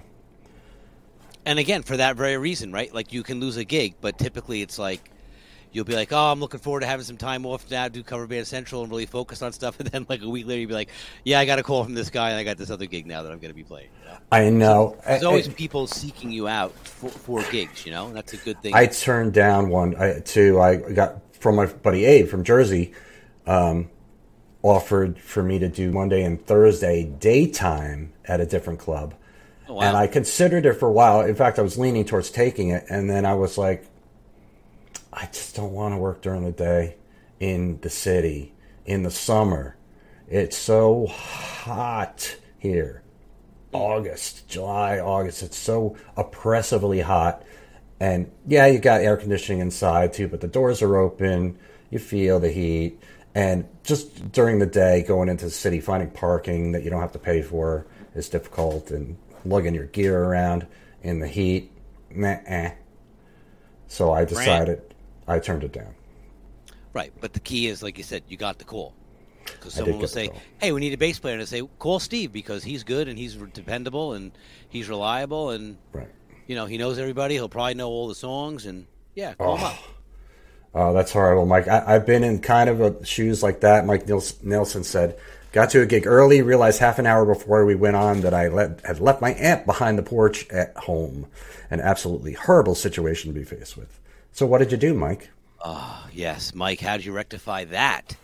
and again, for that very reason, right? Like you can lose a gig, but typically it's like you'll be like, "Oh, I'm looking forward to having some time off now, do cover band central, and really focus on stuff." And then like a week later, you'll be like, "Yeah, I got a call from this guy, and I got this other gig now that I'm going to be playing." You know? I know. So there's always I, people seeking you out for, for, gigs. You know, that's a good thing. I turned down one I, too. I got from my buddy Abe from Jersey. Um, offered for me to do Monday and Thursday daytime at a different club. Oh, wow. And I considered it for a while. In fact, I was leaning towards taking it. And then I was like, I just don't want to work during the day in the city in the summer. It's so hot here. August, July, August. It's so oppressively hot. And yeah, you got air conditioning inside too, but the doors are open. You feel the heat. And just during the day, going into the city, finding parking that you don't have to pay for is difficult, and lugging your gear around in the heat, meh. So I decided I turned it down. Right, but the key is, like you said, you got the call. Because someone will say, "Hey, we need a bass player," and I say, "Call Steve because he's good and he's dependable and he's reliable and right. you know he knows everybody. He'll probably know all the songs and yeah, call oh. him up." Oh, that's horrible, Mike. I, have been in kind of a, shoes like that. Mike Nelson said, got to a gig early, realized half an hour before we went on that I let, had left my amp behind the porch at home. An absolutely horrible situation to be faced with. So, what did you do, Mike? Oh, yes, Mike. How did you rectify that?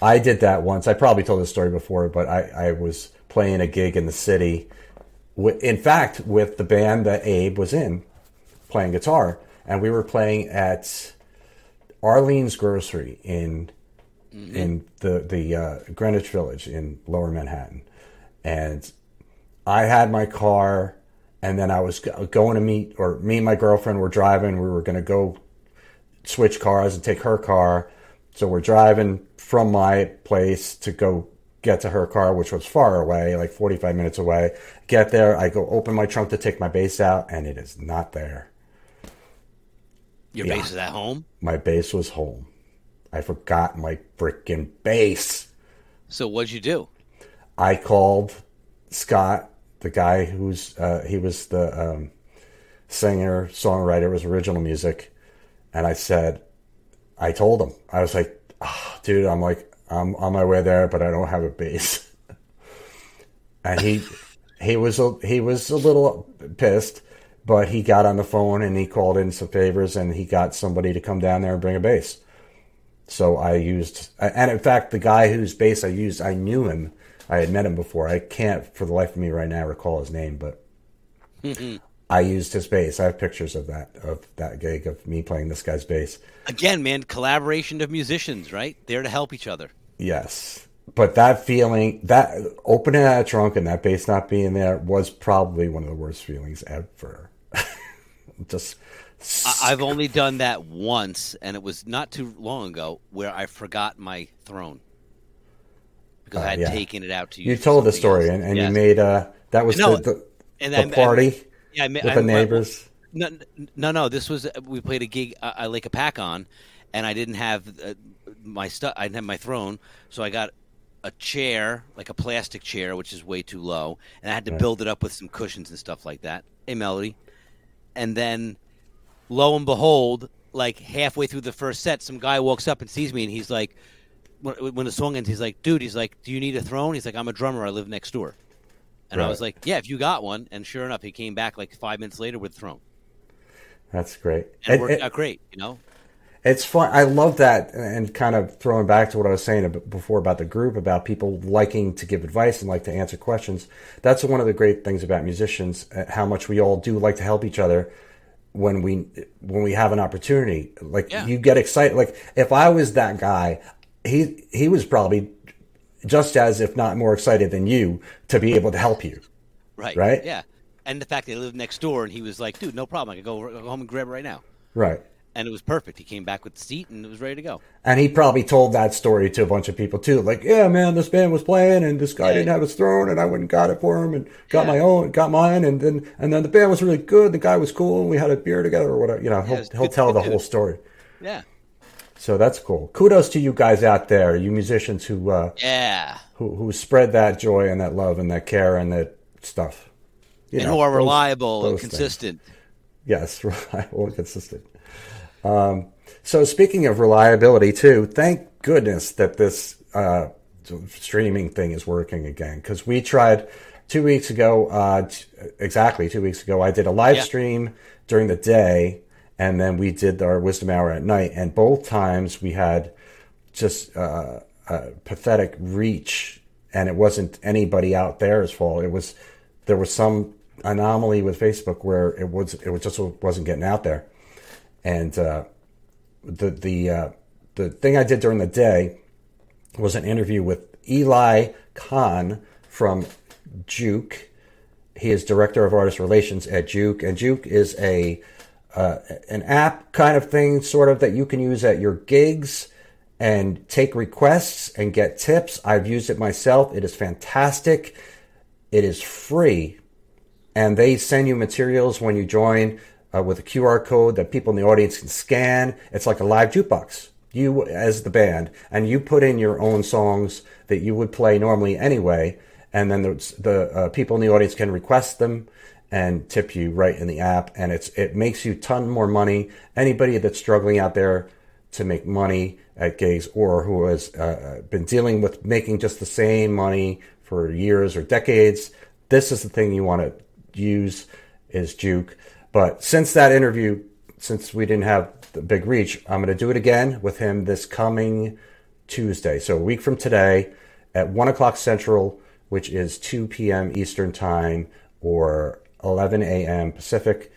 I did that once. I probably told this story before, but I, I was playing a gig in the city. In fact, with the band that Abe was in, playing guitar, and we were playing at Arlene's Grocery in mm-hmm. in the the uh, Greenwich Village in Lower Manhattan, and I had my car, and then I was going to meet, or me and my girlfriend were driving. We were going to go switch cars and take her car, so we're driving from my place to go get to her car, which was far away, like 45 minutes away. Get there, I go open my trunk to take my bass out, and it is not there. Your yeah. bass is at home? My bass was home. I forgot my freaking bass. So what'd you do? I called Scott, the guy who's uh, he was the um, singer, songwriter, was original music, and I said, I told him, I was like, oh, dude, I'm like, I'm on my way there, but I don't have a bass. and he he was a, he was a little pissed, but he got on the phone and he called in some favors and he got somebody to come down there and bring a bass. So I used, and in fact, the guy whose bass I used, I knew him. I had met him before. I can't, for the life of me right now, recall his name, but I used his bass. I have pictures of that of that gig of me playing this guy's bass. Again, man, collaboration of musicians, right? There to help each other. Yes, but that feeling, that opening that trunk and that bass not being there was probably one of the worst feelings ever. Just. I've only done that once, and it was not too long ago, where I forgot my throne because uh, I had yeah. taken it out to you. You told the story, and, and yes. you made uh that was no, the, the, and the I, party. I, yeah, I, with the neighbors. No, no, no. This was we played a gig uh, like a pack on, and I didn't have uh, my stuff. I didn't have my throne, so I got a chair, like a plastic chair, which is way too low, and I had to right. build it up with some cushions and stuff like that. Hey, melody, and then lo and behold, like halfway through the first set, some guy walks up and sees me, and he's like, when, when the song ends, he's like, "Dude," he's like, "Do you need a throne?" He's like, "I'm a drummer. I live next door." And right. I was like, "Yeah, if you got one." And sure enough, he came back like five minutes later with a throne. That's great. And it, worked it, out great, you know. It's fun. I love that, and kind of throwing back to what I was saying before about the group, about people liking to give advice and like to answer questions. That's one of the great things about musicians, uh, how much we all do like to help each other when we when we have an opportunity. Like yeah. you get excited. Like if I was that guy, he he was probably just as, if not more excited than you, to be able to help you. Right. Right. Yeah. And the fact that he lived next door, and he was like, "Dude, no problem. I can go, go home and grab it right now." Right. And it was perfect. He came back with the seat, and it was ready to go. And he probably told that story to a bunch of people too. Like, yeah, man, this band was playing, and this guy yeah. didn't have his throne, and I went and got it for him, and got yeah. my own, got mine, and then and then the band was really good. The guy was cool, and we had a beer together or whatever. You know, he'll he'll tell the whole story. Yeah. So that's cool. Kudos to you guys out there, you musicians who uh, yeah who who spread that joy and that love and that care and that stuff. You and know, who are those, reliable those and consistent. Things. Yes, reliable and consistent. Um, so speaking of reliability, too, thank goodness that this uh, streaming thing is working again because we tried two weeks ago, uh, t- exactly two weeks ago. I did a live yeah. stream during the day and then we did our Wizdumb hour at night and both times we had just uh, a pathetic reach and it wasn't anybody out there's fault it was there was some anomaly with facebook where it was it was just wasn't getting out there and uh, the the uh, the thing i did during the day was an interview with eli kahn from juke he is director of artist relations at juke and juke is a uh, an app kind of thing, sort of that you can use at your gigs and take requests and get tips. I've used it myself. It is fantastic. It is free. And they send you materials when you join uh, with a QR code that people in the audience can scan. It's like a live jukebox. You, as the band, and you put in your own songs that you would play normally anyway. And then the, the uh, people in the audience can request them and tip you right in the app and it's it makes you ton more money anybody that's struggling out there to make money at gigs or who has uh, been dealing with making just the same money for years or decades this is the thing you want to use is juke but since that interview since we didn't have the big reach i'm going to do it again with him this coming tuesday so a week from today at 1 o'clock central which is 2 p.m eastern time or 11 a.m. Pacific.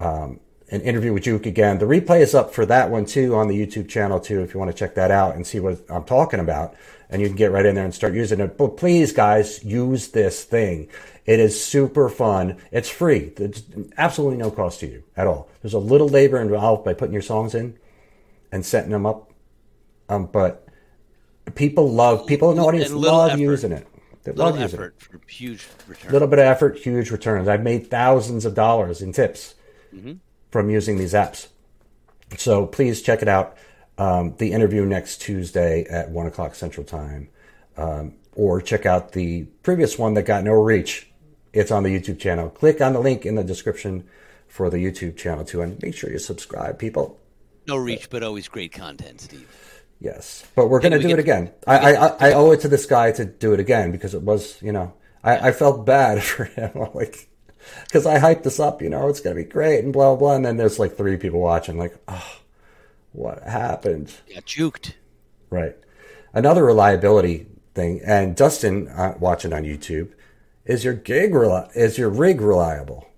Um, an interview with Juke again. The replay is up for that one too on the YouTube channel too, if you want to check that out and see what I'm talking about. And you can get right in there and start using it. But please, guys, use this thing. It is super fun. It's free. There's absolutely no cost to you at all. There's a little labor involved by putting your songs in and setting them up. Um, but people love, people in the audience love effort. using it. They little love effort for huge returns. Little bit of effort, huge returns. I've made thousands of dollars in tips mm-hmm. from using these apps. So please check it out. Um, the interview next Tuesday at one o'clock Central Time, um, or check out the previous one that got no reach. It's on the YouTube channel. Click on the link in the description for the YouTube channel too, and make sure you subscribe, people. No reach, but always great content, Steve. Yes, but we're going to do it again. I, I, I owe it to this guy to do it again because it was, you know, I, I felt bad for him. I'm like, because I hyped this up, you know, it's gonna be great and blah blah blah. And then there's like three people watching, like, oh, what happened? Got juked. Right. Another reliability thing, and Dustin uh, watching on YouTube, is your gig reli- is your rig reliable?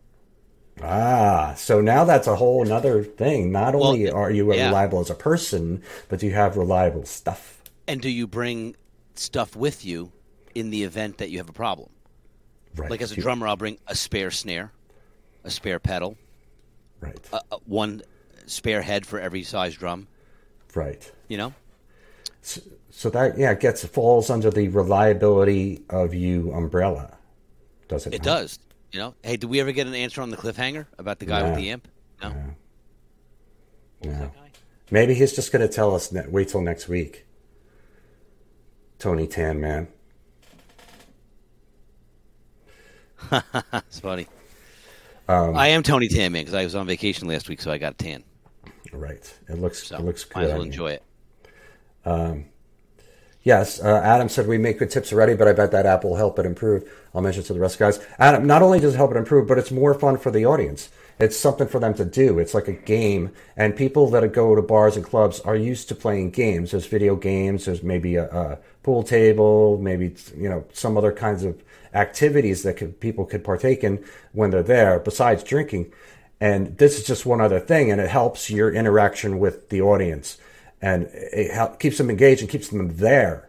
Ah, so now that's a whole another thing. Not Well, only are you yeah. reliable as a person, but do you have reliable stuff. And do you bring stuff with you in the event that you have a problem? Right. Like as a drummer, I'll bring a spare snare, a spare pedal, Right. a, a, one spare head for every size drum. right. You know, So that yeah gets falls under the reliability of you umbrella, does it? it not? does. You know, hey, did we ever get an answer on the cliffhanger about the guy No. with the amp? No. Was No. Maybe he's just going to tell us. Ne- wait till next week. Tony Tan, man. it's funny. Um, I am Tony Tan man because I was on vacation last week, so I got a tan. Right. It looks So it looks good. might as well enjoy it. Um, Yes, uh, Adam said we make good tips already, but I bet that app will help it improve. I'll mention to the rest of the guys. Adam, not only does it help it improve, but it's more fun for the audience. It's something for them to do. It's like a game, and people that go to bars and clubs are used to playing games. There's video games. There's maybe a, a pool table, maybe you know some other kinds of activities that could, people could partake in when they're there, besides drinking. And this is just one other thing, and it helps your interaction with the audience, and it help, keeps them engaged and keeps them there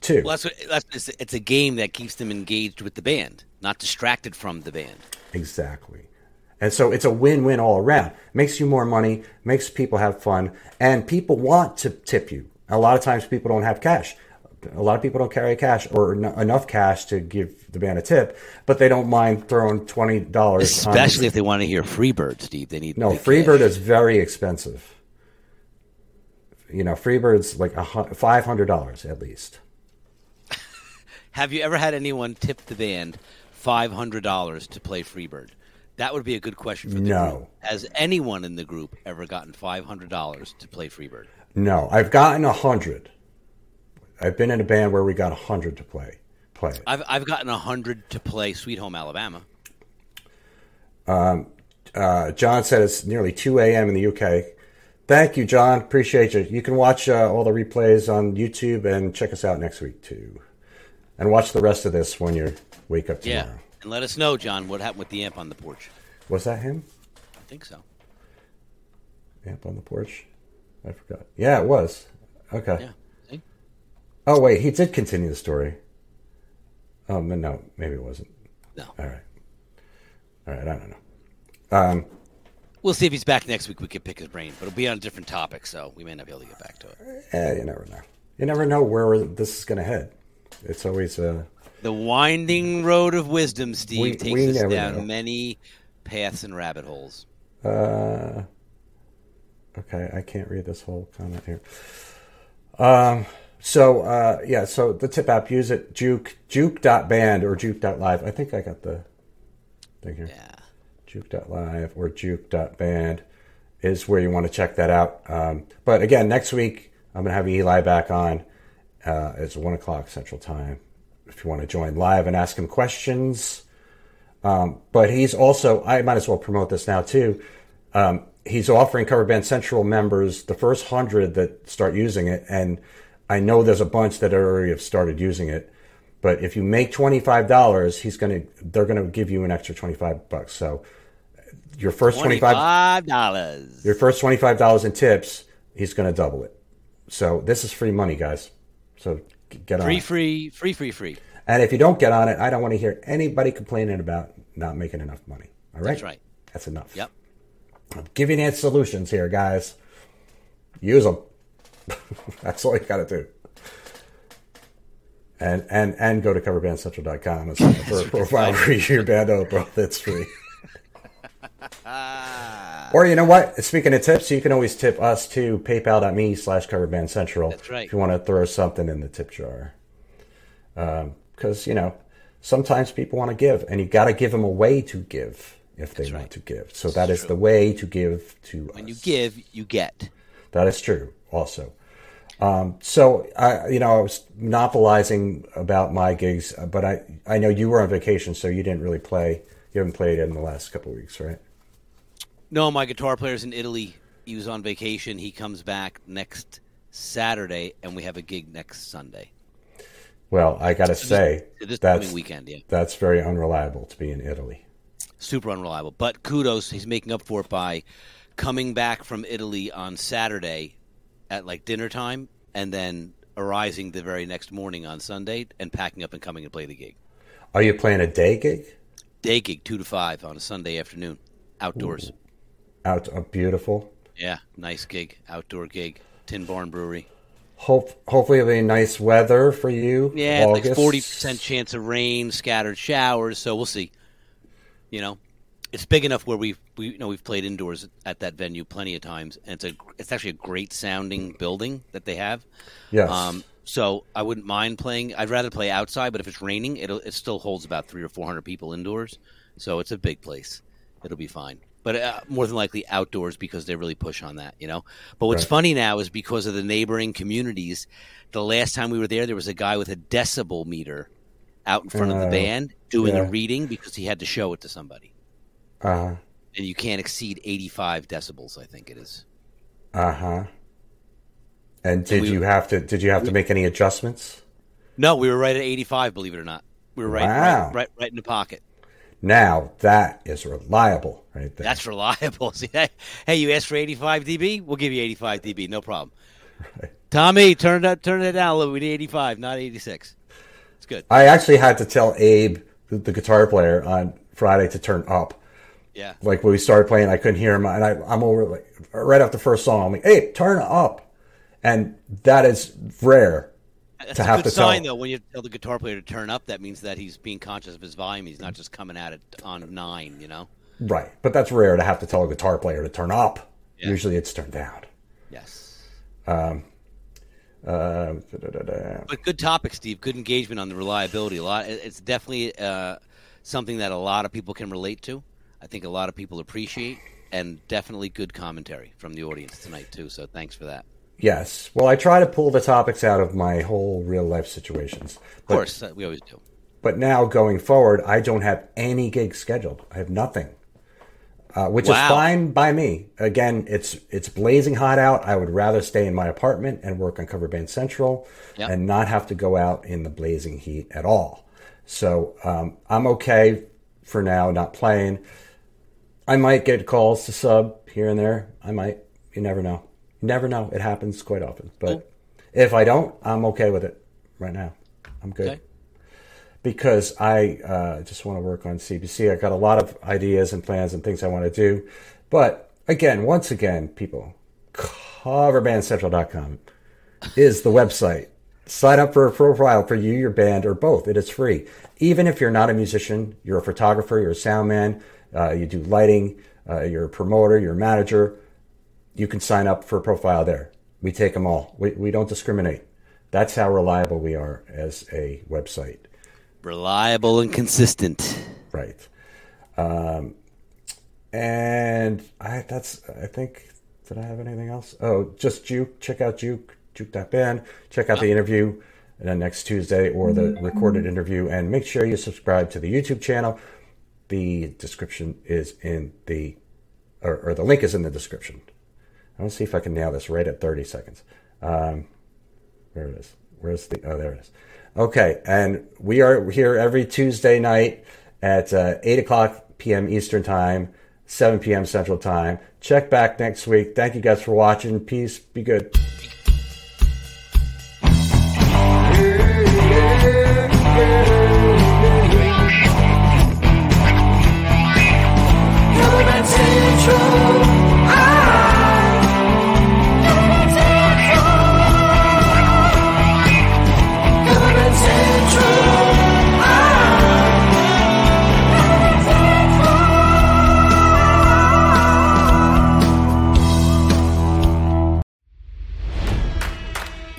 too. Well, that's what that's it's, it's a game that keeps them engaged with the band, not distracted from the band. Exactly. And so it's a win-win all around. Makes you more money, makes people have fun, and people want to tip you. A lot of times people don't have cash. A lot of people don't carry cash or en- enough cash to give the band a tip, but they don't mind throwing twenty dollars. Especially if they want to hear Freebird, Steve. They need no Freebird cash. is very expensive. You know, Freebird's like five hundred dollars at least. Have you ever had anyone tip the band five hundred dollars to play Freebird? That would be a good question for the No. group. Has anyone in the group ever gotten five hundred dollars to play Freebird? No, I've gotten a hundred. I've been in a band where we got a hundred to play. Play it. I've I've gotten a hundred to play Sweet Home Alabama. Uh, John said it's nearly 2 a.m. in the UK. Thank you, John. Appreciate you. You can watch uh, all the replays on YouTube and check us out next week, too. And watch the rest of this when you wake up tomorrow. Yeah, and let us know, John, what happened with the amp on the porch. Was that him? I think so. Amp on the porch? I forgot. Yeah, it was. Okay. Yeah. See? Oh, wait. He did continue the story. Oh, no, no. Maybe it wasn't. No. All right. All right. I don't know. Um, We'll see if he's back next week. We could pick his brain, but it'll be on a different topic, so we may not be able to get back to it. eh, you never know. You never know where this is going to head. It's always uh, The winding road of wisdom, Steve, We- takes we us down know. many paths and rabbit holes. Uh, okay, I can't read this whole comment here. Um, so uh, yeah, so the tip app use it juke juke.band or juke.live. I think I got the thing here. Yeah. Juke.live or juke.band is where you want to check that out. Um, but again, next week I'm gonna have Eli back on. Uh, it's one o'clock Central Time. If you want to join live and ask him questions. Um, but he's also, I might as well promote this now too. Um, he's offering Cover Band Central members the first hundred that start using it, and I know there's a bunch that already have started using it. But if you make twenty five dollars, he's gonna, they're gonna give you an extra twenty five bucks. So your first twenty five dollars, your first twenty five dollars in tips, he's gonna double it. So this is free money, guys. So get on. Free, it. free, free, free, free. And if you don't get on it, I don't want to hear anybody complaining about not making enough money. All right? That's right. That's enough. Yep. I'm giving you solutions here, guys. Use them. That's all you got to do. And and and go to coverbandcentral.com and sign up for a profile for your band Oh, bro, That's free. or you know what? Speaking of tips, you can always tip us too. PayPal.me slash coverbandcentral. That's right. If you want to throw something in the tip jar. Because, you know, sometimes people want to give, and you got to give them a way to give if they want right. to give. So that is the way to give to When us. you give, you get. That is true, also. Um, so I, you know, I was monopolizing about my gigs, but I, I know you were on vacation, so you didn't really play. You haven't played in the last couple of weeks, right? No, my guitar player's in Italy. He was on vacation. He comes back next Saturday, and we have a gig next Sunday. Well, I got to say, this that's coming weekend, yeah, that's very unreliable to be in Italy. super unreliable. But kudos, he's making up for it by coming back from Italy on Saturday at like dinner time, and then arising the very next morning on Sunday and packing up and coming to play the gig. Are you playing a day gig? Day gig, two to five on a Sunday afternoon, outdoors. Out, uh, beautiful. Yeah, nice gig, outdoor gig, Tin Barn Brewery. Hope, hopefully, it'll be nice weather for you. Yeah, it's like forty percent chance of rain, scattered showers. So we'll see. You know, it's big enough where we've we you know we've played indoors at that venue plenty of times, and it's a it's actually a great sounding building that they have. Yes. Um, so I wouldn't mind playing. I'd rather play outside, but if it's raining, it'll it still holds about three or four hundred people indoors. So it's a big place. It'll be fine. But uh, more than likely outdoors because they really push on that, you know. But what's Right. funny now is because of the neighboring communities. The last time we were there, there was a guy with a decibel meter out in front of the Oh, band doing a reading because he had to show it to somebody, uh and you can't exceed eighty-five decibels. I think it is. Uh huh. And did we- you have to? Did you have to make any adjustments? No, we were right at eighty-five. Believe it or not, we were right, Wow. right, right, right in the pocket. Now that is reliable, right there. That's reliable. See, hey, hey, you asked for 85 dB, we'll give you 85 dB, no problem. Tommy, turn that turn it down a little. We need 85, not 86. It's good. I actually had to tell Abe, the, the guitar player, on Friday to turn up. Yeah, Like when we started playing, I couldn't hear him, and I, I'm over like right after the first song. I'm like, "Hey, turn up," and that is rare that's to a have good to tell- sign though. When you tell the guitar player to turn up, that means that he's being conscious of his volume. He's not just coming at it on nine. You know. Right, but that's rare to have to tell a guitar player to turn up. Yeah. Usually, it's turned down. Yes. Uh, da-da-da-da. But good topic, Steve. Good engagement on the reliability. A lot. It's definitely uh, something that a lot of people can relate to. I think a lot of people appreciate, and definitely good commentary from the audience tonight too. So thanks for that. Yes. Well, I try to pull the topics out of my whole real life situations. Of course, uh, we always do. But now going forward, I don't have any gigs scheduled. I have nothing, uh, which is fine by me. Again, it's it's blazing hot out. I would rather stay in my apartment and work on Cover Band Central Yep. and not have to go out in the blazing heat at all. So um, I'm okay for now, not playing. I might get calls to sub here and there. I might. You never know. You never know. It happens quite often. But Cool. if I don't, I'm okay with it right now. I'm good Okay. because I uh, just want to work on CBC. I've got a lot of ideas and plans and things I want to do. But again, once again, people, coverbandcentral.com is the website. Sign up for a profile for you, your band, or both. It is free. Even if you're not a musician, you're a photographer, you're a sound man, uh, you do lighting, uh, you're a promoter, you're a manager, you can sign up for a profile there. We take them all. We, we don't discriminate. That's how reliable we are as a website. Reliable and consistent. Right. Um, and I that's I think did I have anything else? Oh, just Juke. Check out Juke, Juke.band. Check out the interview next Tuesday or the recorded interview, and make sure you subscribe to the YouTube channel. The description is in the or, or the link is in the description. To see if I can nail this right at 30 seconds. Um, where it is. Where's the? Oh, there it is. Okay, and we are here every Tuesday night at uh, 8 o'clock p.m. Eastern Time, 7 p.m. Central Time. Check back next week. Thank you guys for watching. Peace. Be good. Government